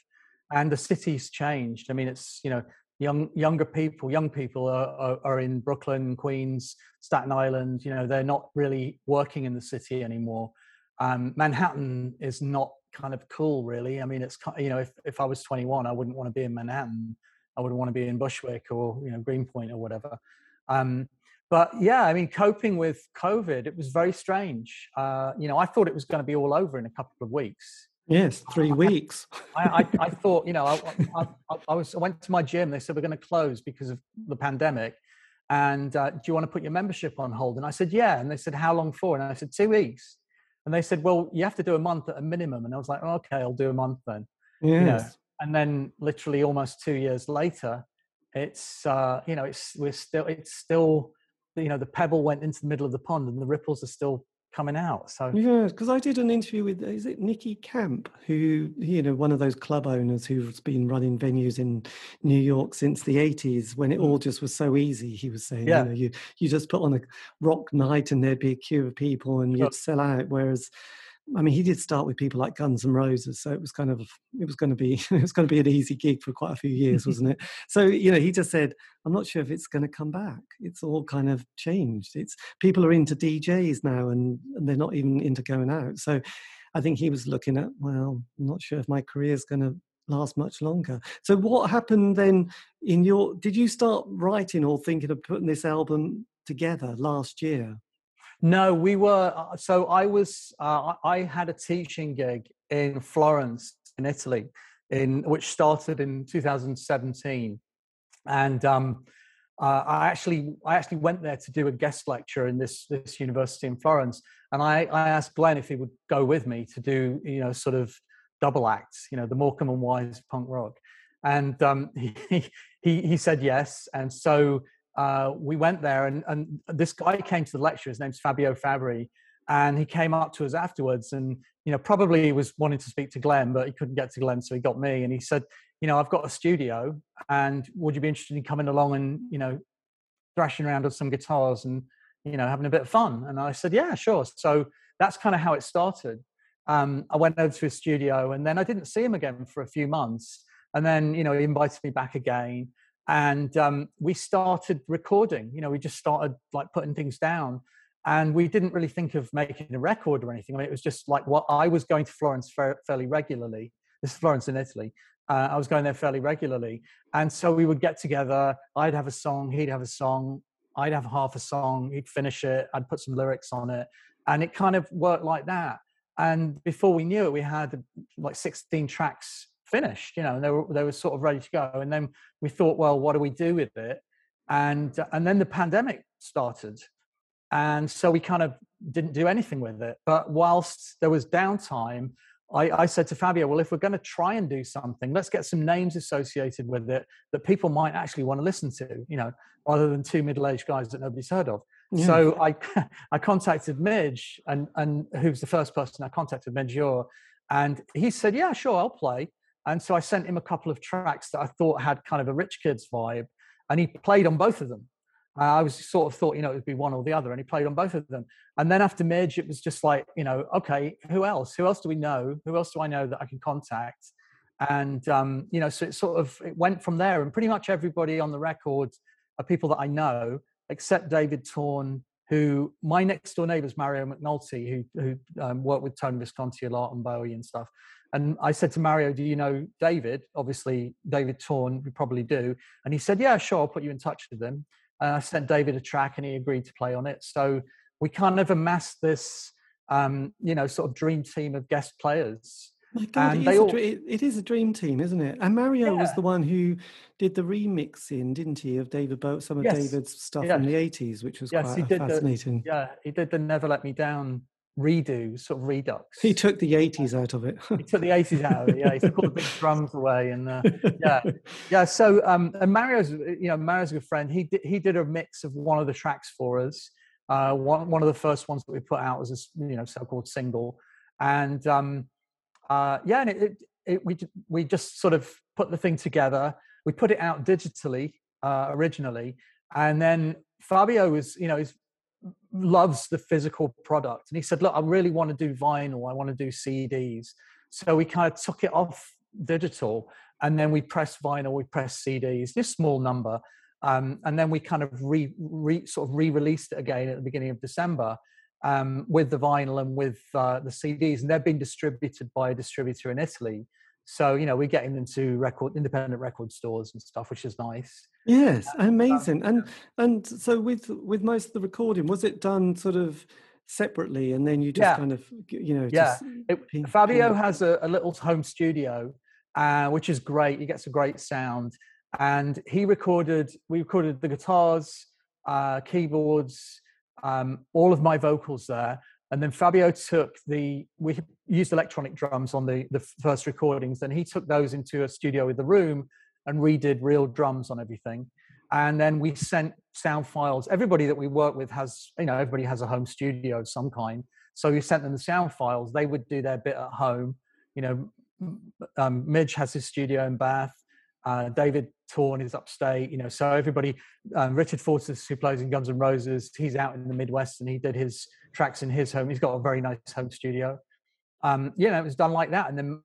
C: and the city's changed. I mean, it's you know young younger people young people are, are, are, in brooklyn queens staten island you know they're not really working in the city anymore. Um, manhattan is not kind of cool really. I mean it's you know if, if i was 21 i wouldn't want to be in manhattan. I wouldn't want to be in bushwick or you know greenpoint or whatever. Um, but yeah i mean coping with covid it was very strange. Uh, you know i thought it was going to be all over in a couple of weeks
B: Yes, three weeks.
C: I, I, I, thought, you know, I, I, was I went to my gym. They said we're going to close because of the pandemic, and uh, do you want to put your membership on hold? And I said, yeah. And they said, how long for? And I said, two weeks. And they said, well, you have to do a month at a minimum. And I was like, oh, okay, I'll do a month then.
B: Yes. You know,
C: and then literally almost two years later, it's uh, you know, it's we're still it's still you know the pebble went into the middle of the pond and the ripples are still coming out. So
B: yeah, because I did an interview with is it Nicky Camp, who you know one of those club owners who's been running venues in New York since the eighties when it mm. all just was so easy. He was saying, yeah. you know, you you just put on a rock night and there'd be a queue of people and you'd sell out. Whereas I mean, he did start with people like Guns and Roses, so it was kind of it was going to be it was going to be an easy gig for quite a few years, wasn't it? So you know, he just said, "I'm not sure if it's going to come back. It's all kind of changed. It's people are into DJs now, and, and they're not even into going out." So I think he was looking at, well, I'm not sure if my career is going to last much longer. So what happened then in your? Did you start writing or thinking of putting this album together last year?
C: No, we were. Uh, so I was. Uh, I had a teaching gig in Florence, in Italy, in which started in 2017, and um, uh, I actually I actually went there to do a guest lecture in this this university in Florence, and I, I asked Glen if he would go with me to do you know sort of double acts, you know, the Morecambe and Wise punk rock, and um, he, he he said yes, and so uh, we went there and, and this guy came to the lecture his name's fabio fabri and he came up to us afterwards and you know probably was wanting to speak to glen but he couldn't get to glen so he got me and he said you know i've got a studio and would you be interested in coming along and you know thrashing around with some guitars and you know having a bit of fun? And i said yeah sure. So that's kind of how it started. Um, i went over to his studio and then i didn't see him again for a few months and then you know he invited me back again and um, we started recording you know we just started like putting things down and we didn't really think of making a record or anything. I mean, it was just like what i was going to florence fairly regularly. This is florence in italy. Uh, i was going there fairly regularly and so we would get together. I'd have a song he'd have a song i'd have half a song he'd finish it i'd put some lyrics on it and it kind of worked like that. And before we knew it we had like 16 tracks finished, you know, and they were they were sort of ready to go. And then we thought, well, what do we do with it? And uh, and then the pandemic started, and so we kind of didn't do anything with it. But whilst there was downtime, I, I said to Fabio, well, if we're going to try and do something, let's get some names associated with it that people might actually want to listen to, you know, rather than two middle-aged guys that nobody's heard of. Yeah. So I, I contacted Midge, and and who's the first person I contacted, Midge and he said, yeah, sure, I'll play. And so I sent him a couple of tracks that I thought had kind of a Rich Kids vibe, and he played on both of them. I was sort of thought, you know, it would be one or the other, and he played on both of them. And then after Midge, it was just like, you know, okay, who else? Who else do we know? Who else do I know that I can contact? And um, you know, so it sort of it went from there. And pretty much everybody on the record are people that I know, except David Torn, who my next door neighbor is Mario McNulty, who who um, worked with Tony Visconti a lot and Bowie and stuff. And I said to Mario, "Do you know David?" Obviously, David Torn, we probably do. And he said, "Yeah, sure. I'll put you in touch with him." And I sent David a track and he agreed to play on it. So we kind of amassed this, um, you know, sort of dream team of guest players.
B: My God, it is, all, dream, it is, a dream team, isn't it? And Mario yeah. was the one who did the remixing, didn't he, of David Bowie, some of yes. David's stuff yeah. in the 80s, which was yes, quite he did fascinating.
C: The, yeah, he did the Never Let Me Down redo, sort of redux.
B: He took the 80s out of it.
C: he took the 80s out of it, yeah. He took all the big drums away. And uh, yeah, yeah. So, um, and Mario's, you know, Mario's a good friend. He did, he did a mix of one of the tracks for us. Uh, one, one of the first ones that we put out was a, you know, so-called single. And um, uh, yeah, and it, it, it, we, we just sort of put the thing together. We put it out digitally uh, originally. And then Fabio was, you know, he's loves the physical product. And he said, Look, I really want to do vinyl, I want to do CDs. So we kind of took it off digital and then we pressed vinyl, we pressed CDs, this small number. Um, and then we kind of re, re, sort of re-released it again at the beginning of December um, with the vinyl and with uh, the CDs, and they're being distributed by a distributor in Italy. So you know we're getting them to record independent record stores and stuff, which is nice.
B: Yes, um, amazing. And and so with with most of the recording, was it done sort of separately, and then you just yeah. kind of you know
C: yeah. It, ping, Fabio ping. has a, a, little home studio, uh, which is great. He gets a great sound, and he recorded. We recorded the guitars, uh, keyboards, um, all of my vocals there. And then Fabio took the, we used electronic drums on the, the first recordings, and he took those into a studio with the room and redid real drums on everything. And then we sent sound files. Everybody that we work with has, you know, everybody has a home studio of some kind. So we sent them the sound files. They would do their bit at home. You know, um, Midge has his studio in Bath. Uh, David Torn is upstate, you know. So everybody, um, Richard Fortus, who plays in Guns N' Roses, he's out in the Midwest and he did his tracks in his home. He's got a very nice home studio. Um, you know, it was done like that, and then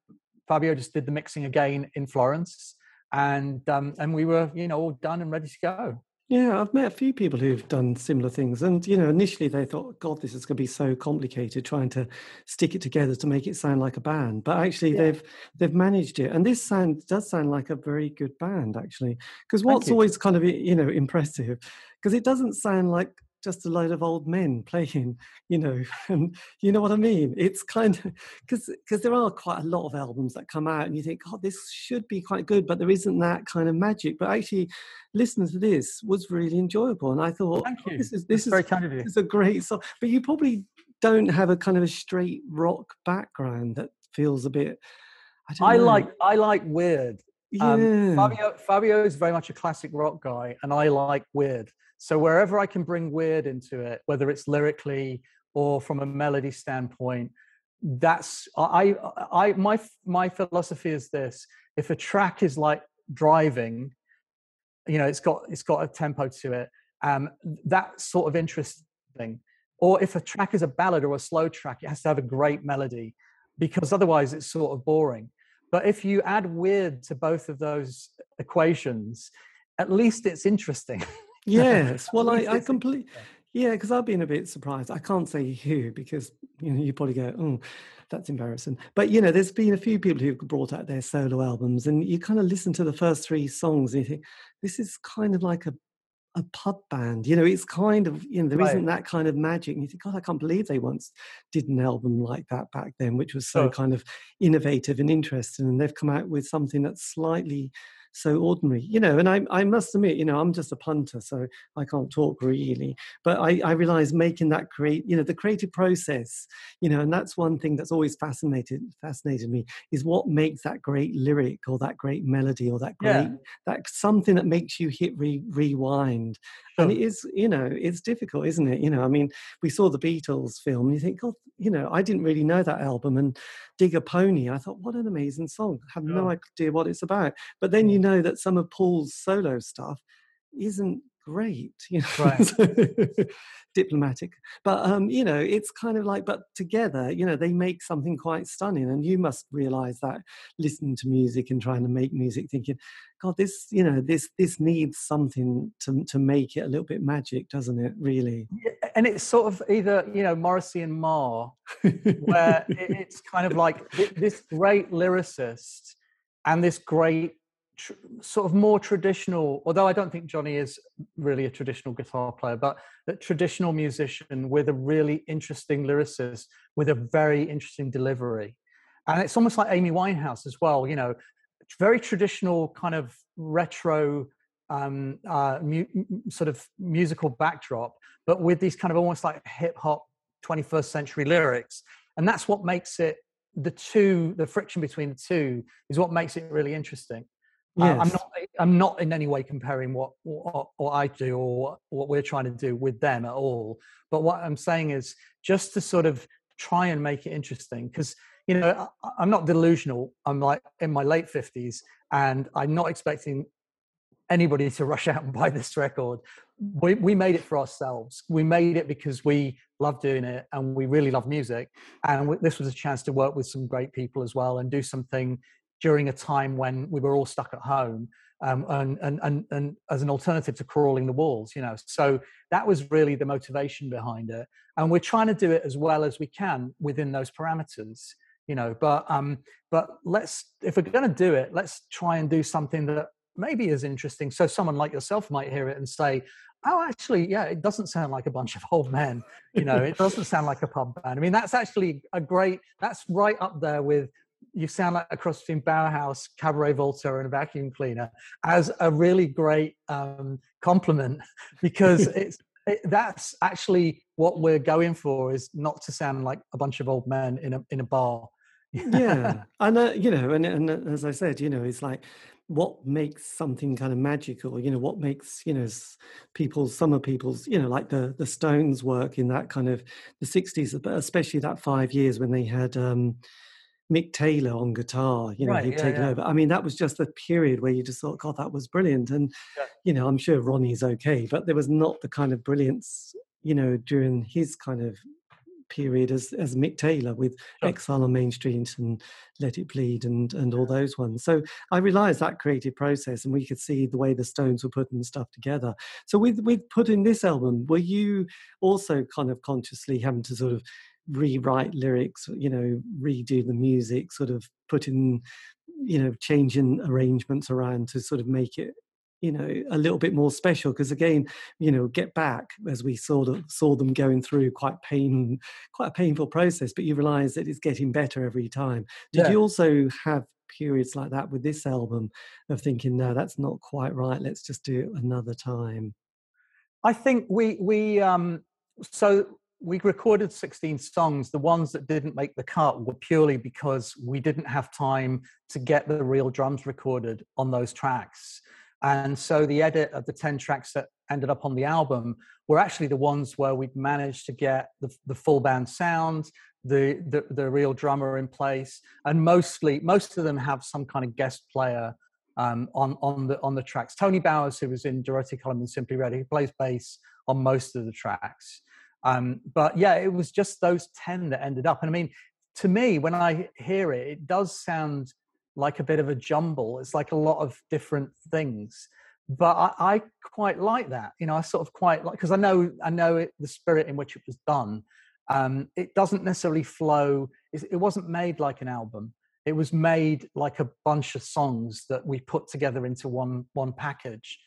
C: Fabio just did the mixing again in Florence, and um, and we were, you know, all done and ready to go.
B: Yeah, I've met a few people who've done similar things. And, you know, initially they thought, God, this is going to be so complicated trying to stick it together to make it sound like a band. But actually yeah. they've they've managed it. And this sound does sound like a very good band, actually. Because what's always kind of, you know, impressive, because it doesn't sound like just a load of old men playing, you know, and you know what I mean? It's kind of because because there are quite a lot of albums that come out and you think, oh, this should be quite good, but there isn't that kind of magic. But actually, listening to this was really enjoyable, and I thought, thank
C: oh,
B: this
C: is this is very kind of you.
B: It's a great song, but you probably don't have a kind of a straight rock background that feels a bit.
C: I, I like I like weird. Um, yeah. Um, Fabio Fabio is very much a classic rock guy, and I like weird. So wherever I can bring weird into it, whether it's lyrically or from a melody standpoint, that's I I my my philosophy is this: if a track is like driving, you know, it's got it's got a tempo to it. Um, that's sort of interesting. Or if a track is a ballad or a slow track, it has to have a great melody, because otherwise it's sort of boring. But if you add weird to both of those equations, at least it's interesting.
B: Yes. Well, I, I completely. Yeah, because I've been a bit surprised. I can't say who because you know you probably go, oh, that's embarrassing. But you know, there's been a few people who've brought out their solo albums, and you kind of listen to the first three songs, and you think this is kind of like a a pub band. You know, it's kind of you know there right. not that kind of magic. And you think, God, I can't believe they once did an album like that back then, which was so oh. kind of innovative and interesting. And they've come out with something that's slightly so ordinary, you know. And I, I must admit, you know, I'm just a punter, so I can't talk really. But I, I realize making that create, you know, the creative process, you know, and that's one thing that's always fascinated fascinated me is what makes that great lyric or that great melody or that great yeah. that something that makes you hit re, rewind. Sure. And it is, you know, it's difficult, isn't it? You know, I mean, we saw the Beatles film, and you think, God, you know, I didn't really know that album, and Dig a Pony. I thought, what an amazing song. I have no idea what it's about. But then you know that some of Paul's solo stuff isn't great you know right. diplomatic but um you know it's kind of like but together you know they make something quite stunning and you must realize that listening to music and trying to make music thinking god this you know this this needs something to to make it a little bit magic doesn't it really
C: and it's sort of either you know morrissey and marr where it's kind of like this great lyricist and this great tr- sort of more traditional, although I don't think Johnny is really a traditional guitar player, but a traditional musician with a really interesting lyricist with a very interesting delivery. And it's almost like Amy Winehouse as well, you know, very traditional kind of retro um, uh, mu- sort of musical backdrop, but with these kind of almost like hip hop 21st century lyrics. And that's what makes it the two, the friction between the two is what makes it really interesting. Yes. Uh, I'm not. I'm not in any way comparing what, what, what I do or what we're trying to do with them at all. But what I'm saying is just to sort of try and make it interesting because you know I, I'm not delusional. I'm like in my late fifties, and I'm not expecting anybody to rush out and buy this record. We we made it for ourselves. We made it because we love doing it and we really love music. And this was a chance to work with some great people as well and do something during a time when we were all stuck at home um, and, and, and, and as an alternative to crawling the walls, you know. So that was really the motivation behind it. And we're trying to do it as well as we can within those parameters, you know. But um, but let's if we're going to do it, let's try and do something that maybe is interesting. So someone like yourself might hear it and say, "Oh, actually, yeah, it doesn't sound like a bunch of old men." You know, it doesn't sound like a pub band. I mean, that's actually a great. That's right up there with you sound like a cross between Bauhaus, Cabaret Voltaire, and a vacuum cleaner as a really great um, compliment because it's it, that's actually what we're going for is not to sound like a bunch of old men in a in a bar.
B: yeah, and uh, you know, and and uh, as I said, you know, it's like what makes something kind of magical you know what makes you know people some of people's you know like the the stones work in that kind of the 60s but especially that five years when they had um Mick Taylor on guitar, you know, right, he'd yeah, taken yeah. over. I mean, that was just the period where you just thought, God, that was brilliant. And, yeah. you know, I'm sure Ronnie's okay, but there was not the kind of brilliance, you know, during his kind of period as, as Mick Taylor with sure. Exile on Main Street and Let It Bleed and, and all those ones. So I realized that creative process and we could see the way the Stones were putting stuff together. So with, with putting this album, were you also kind of consciously having to sort of rewrite lyrics, you know, redo the music, sort of put in, you know, changing arrangements around to sort of make it you know a little bit more special. Because again you know get back as we sort of saw them going through quite pain quite a painful process but you realize that it's getting better every time. Did yeah. you also have periods like that with this album of thinking no that's not quite right let's just do it another time
C: i think we we um so we recorded 16 songs. The ones that didn't make the cut were purely because we didn't have time to get the real drums recorded on those tracks. And so the edit of the 10 tracks that ended up on the album were actually the ones where we'd managed to get the, the full band sound, the, the, the real drummer in place, and mostly most of them have some kind of guest player um, on on the on the tracks. Tony Bowers, who was in Durutti Column Simply Red, he plays bass on most of the tracks. Um, but yeah, it was just those 10 that ended up. And I mean, to me, when I hear it, it does sound like a bit of a jumble. It's like a lot of different things. But I, I quite like that. You know, I sort of quite like because I know I know it, the spirit in which it was done. Um, it doesn't necessarily flow. It, wasn't made like an album. It was made like a bunch of songs that we put together into one one package.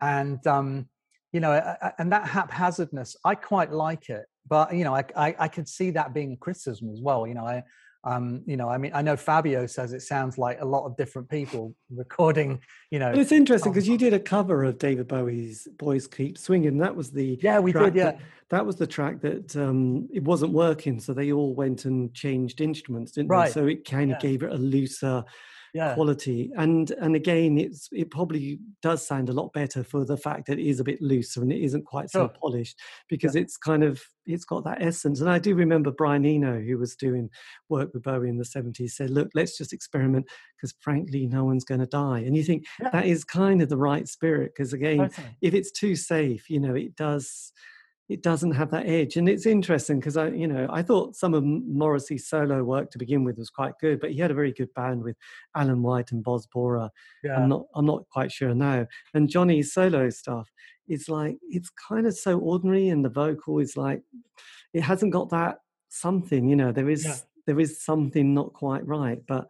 C: And um, you know, and that haphazardness, I quite like it. But you know, I, I, I could see that being a criticism as well. You know, I um, you know, I mean, I know Fabio says it sounds like a lot of different people recording. You know,
B: but it's interesting because you did a cover of David Bowie's "Boys Keep Swinging." That was the
C: yeah, we did. Yeah,
B: that, that, was the track that um, it wasn't working, so they all went and changed instruments, didn't
C: right.
B: they? So it kind of
C: yeah.
B: gave it a looser
C: yeah.
B: quality. And and again, it's it probably does sound a lot better for the fact that it is a bit looser and it isn't quite so
C: sure.
B: polished because
C: yeah.
B: it's kind of it's got that essence. And I do remember Brian Eno, who was doing work with Bowie in the 70s, said, look, let's just experiment because frankly, no one's going to die. And you think
C: yeah.
B: that is kind of the right spirit because again,
C: totally.
B: if it's too safe, you know, it does it doesn't have that edge. And it's interesting because I, you know, I thought some of Morrissey's solo work to begin with was quite good, but he had a very good band with Alain Whyte and Boz Boorer.
C: Yeah.
B: I'm not, I'm not quite sure now. And Johnny's solo stuff is like it's kind of so ordinary, and the vocal is like it hasn't got that something. You know, there is
C: yeah.
B: there is something not quite right, but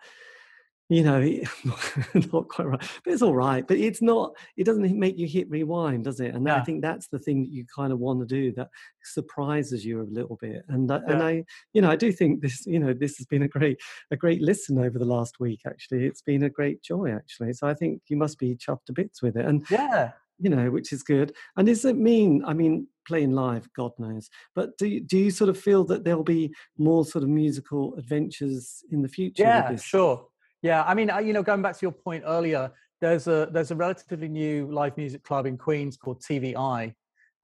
B: you know, not quite right, but it's all right. But it's not. It doesn't make you hit rewind, does it? And
C: yeah.
B: I think that's the thing that you kind of want to do that surprises you a little bit. And
C: yeah.
B: and I, you know, I do think this. You know, this has been a great a great listen over the last week. Actually, it's been a great joy. Actually, so I think you must be chuffed to bits with it. And
C: yeah,
B: you know, which is good. And does it mean? I mean, playing live, God knows. But do you, do you sort of feel that there'll be more sort of musical adventures in the future?
C: Yeah, sure. Yeah, I mean, you know, going back to your point earlier, there's a there's a relatively new live music club in Queens called TV Eye,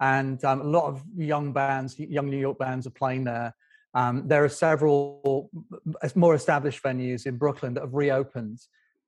C: and um, a lot of young bands, young New York bands, are playing there. Um, there are several more established venues in Brooklyn that have reopened.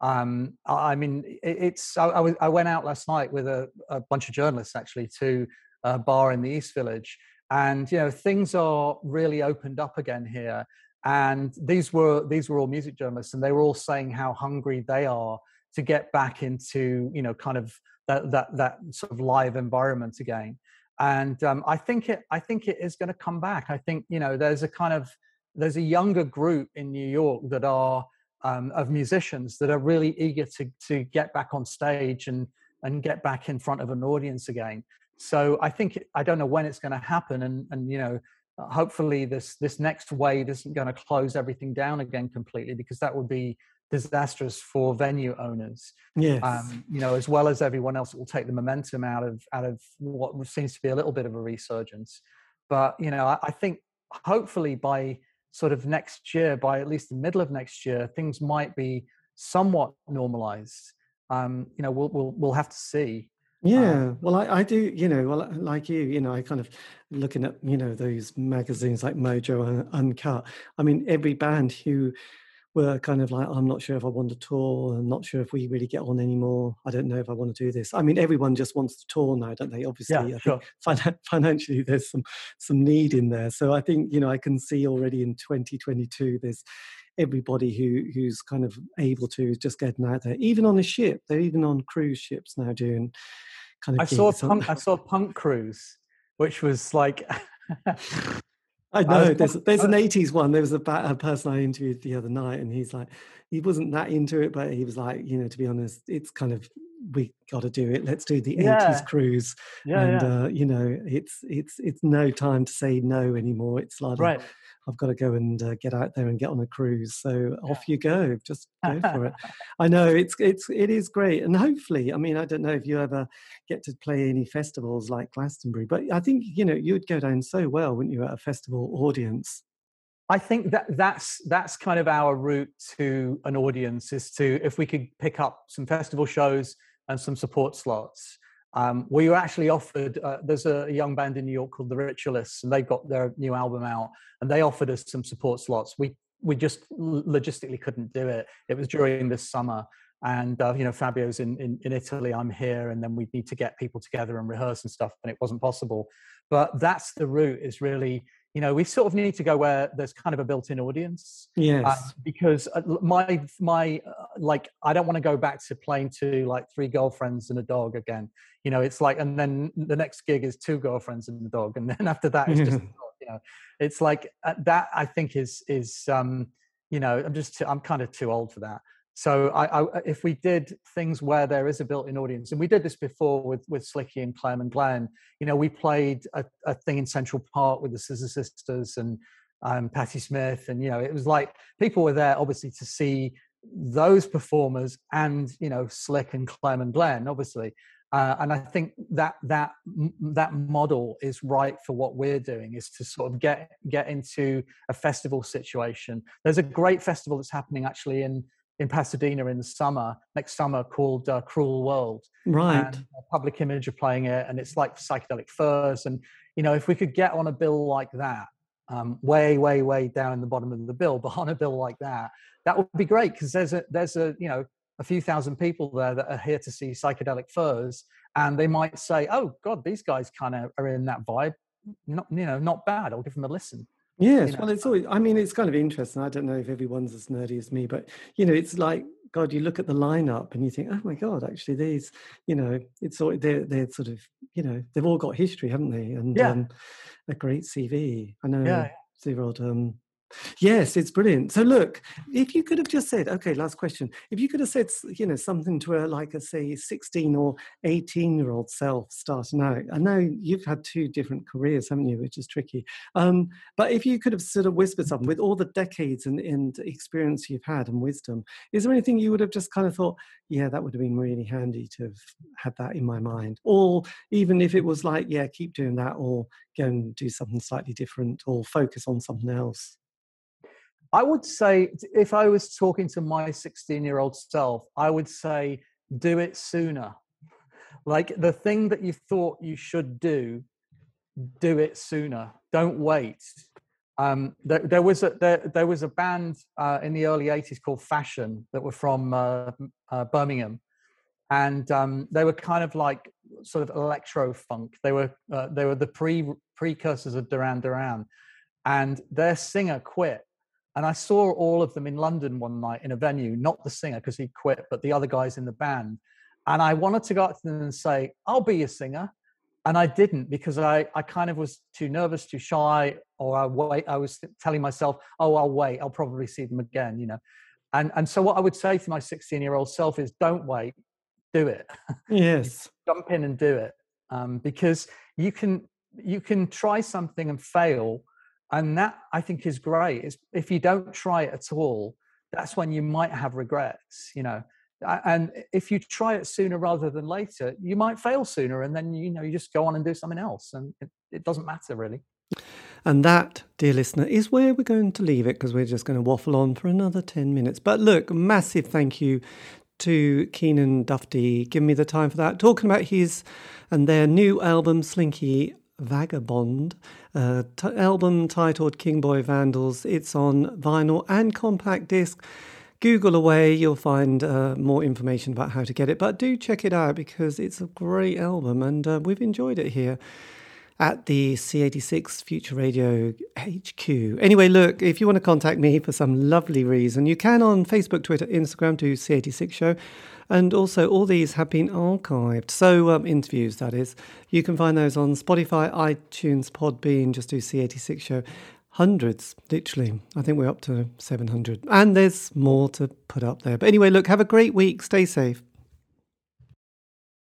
C: Um, I mean, it's I, I, was, I went out last night with a, a bunch of journalists actually to a bar in the East Village, and you know things are really opened up again here and these were these were all music journalists and they were all saying how hungry they are to get back into you know kind of that that that sort of live environment again. And um, i think it i think it is going to come back. I think you know there's a kind of there's a younger group in new york that are um, of musicians that are really eager to to get back on stage and and get back in front of an audience again. So i think i don't know when it's going to happen and and you know hopefully this this next wave isn't going to close everything down again completely because that would be disastrous for venue owners.
B: Yes.
C: um, you know as well as everyone else it will take the momentum out of out of what seems to be a little bit of a resurgence. But you know I, I think hopefully by sort of next year by at least the middle of next year things might be somewhat normalized. Um, you know we'll, we'll we'll have to see
B: yeah, um, well, I, I do, you know, well, uh, like you, you know, I kind of looking at, you know, those magazines like Mojo and Uncut. I mean, every band who were kind of like, I'm not sure if I want to tour. I'm not sure if we really get on anymore. I don't know if I want to do this. I mean, everyone just wants to tour now, don't they? Obviously,
C: yeah,
B: I
C: sure.
B: think financially there's some some need in there. So I think, you know, I can see already in 2022 there's everybody who who's kind of able to just getting out there, even on a ship. They're even on cruise ships now doing kind of.
C: I saw punk. I saw Punk Cruise, which was like.
B: I know I there's there's an '80s one. There was a, a person I interviewed the other night, and he's like, he wasn't that into it, but he was like, you know, to be honest, it's kind of we got to do it. Let's do the
C: yeah.
B: 80s cruise,
C: yeah,
B: and
C: yeah.
B: Uh, you know, it's it's it's no time to say no anymore. It's like
C: right.
B: I've got to go and uh, get out there and get on a cruise. So off you go. Just go for it. I know it's it's it is great, and hopefully, I mean, I don't know if you ever get to play any festivals like Glastonbury, but I think you know you'd go down so well, wouldn't you, at a festival audience?
C: I think that that's that's kind of our route to an audience is to if we could pick up some festival shows and some support slots. Um, we were actually offered. Uh, there's a young band in New York called The Ritualists, and they've got their new album out, and they offered us some support slots. We we just logistically couldn't do it. It was during this summer, and uh, you know Fabio's in, in in Italy, I'm here, and then we need to get people together and rehearse and stuff, and it wasn't possible. But that's the route. Is really you know we sort of need to go where there's kind of a built-in audience.
B: Yes.
C: Uh, because my my uh, like i don't want to go back to playing to like three girlfriends and a dog again. You know it's like and then the next gig is two girlfriends and a dog and then after that it's just you know. It's like uh, that i think is is um you know i'm just too, i'm kind of too old for that so I, I, if we did things where there is a built-in audience, and we did this before with with Slicky and Clem and Glen, you know, we played a, a thing in Central Park with the Scissor Sisters, and um, Patti Smith, and you know, it was like people were there obviously to see those performers and you know Slick and Clem and Glen, obviously. Uh, and I think that that that model is right for what we're doing is to sort of get get into a festival situation. There's a great festival that's happening actually in in Pasadena in the summer next summer called uh, Cruel World.
B: Right.
C: Public Image are playing it, and it's like psychedelic furs. And you know, if we could get on a bill like that, um, way, way, way down in the bottom of the bill, but on a bill like that, that would be great because there's a there's a you know a few thousand people there that are here to see psychedelic furs, and they might say, "Oh God, these guys kind of are in that vibe. Not you know, not bad. I'll give them a listen."
B: Yes, you know? well, it's always. I mean, it's kind of interesting. I don't know if everyone's as nerdy as me, but you know, it's like God. You look at the lineup and you think, "Oh my God, actually, these, you know, it's all they're they're sort of, you know, they've all got history, haven't they? And
C: yeah.
B: um, a great CV. I know.
C: Yeah.
B: Zero um, Yes, it's brilliant. So look, if you could have just said, okay, last question. If you could have said, you know, something to a like a say 16 or 18 year old self starting out. I know you've had two different careers, haven't you, which is tricky. Um, but if you could have sort of whispered something with all the decades and, and experience you've had and wisdom, is there anything you would have just kind of thought, yeah, that would have been really handy to have had that in my mind? Or even if it was like, yeah, keep doing that or go and do something slightly different or focus on something else?
C: I would say if I was talking to my 16 year old self, I would say do it sooner. Like the thing that you thought you should do, do it sooner. Don't wait. Um, there, there, was a there, there was a band uh, in the early 80s called Fashion that were from uh, uh, Birmingham, and um, they were kind of like sort of electro funk. They were uh, they were the pre precursors of Duran Duran, and their singer quit and I saw all of them in London one night in a venue, not the singer because he quit, but the other guys in the band. And I wanted to go up to them and say, I'll be a singer. And I didn't because I, I kind of was too nervous, too shy, or I wait. I was telling myself, oh, I'll wait. I'll probably see them again, you know. And and so what I would say to my 16 year old self is, don't wait, do it.
B: Yes,
C: jump in and do it um, because you can you can try something and fail and that i think is great. If you don't try it at all that's when you might have regrets you know? And if you try it sooner rather than later you might fail sooner and then you know you just go on and do something else and it, it doesn't matter really.
B: And that, dear listener, is where we're going to leave it because we're just going to waffle on for another 10 minutes. But look, massive thank you to Keanan Duffty. Giving me the time for that, talking about his and their new album, Slinky Vagabond, uh, album titled King Boy Vandals. It's on vinyl and compact disc. Google away, you'll find uh, more information about how to get it. But do check it out because it's a great album and uh, we've enjoyed it here at the C86 Future Radio HQ. Anyway, look, if you want to contact me for some lovely reason, you can on Facebook, Twitter, Instagram to C86 Show. And also, all these have been archived. So, um, interviews, that is. You can find those on Spotify, iTunes, Podbean, just do C86 Show. Hundreds, literally. I think we're up to 700. And there's more to put up there. But anyway, look, have a great week. Stay safe.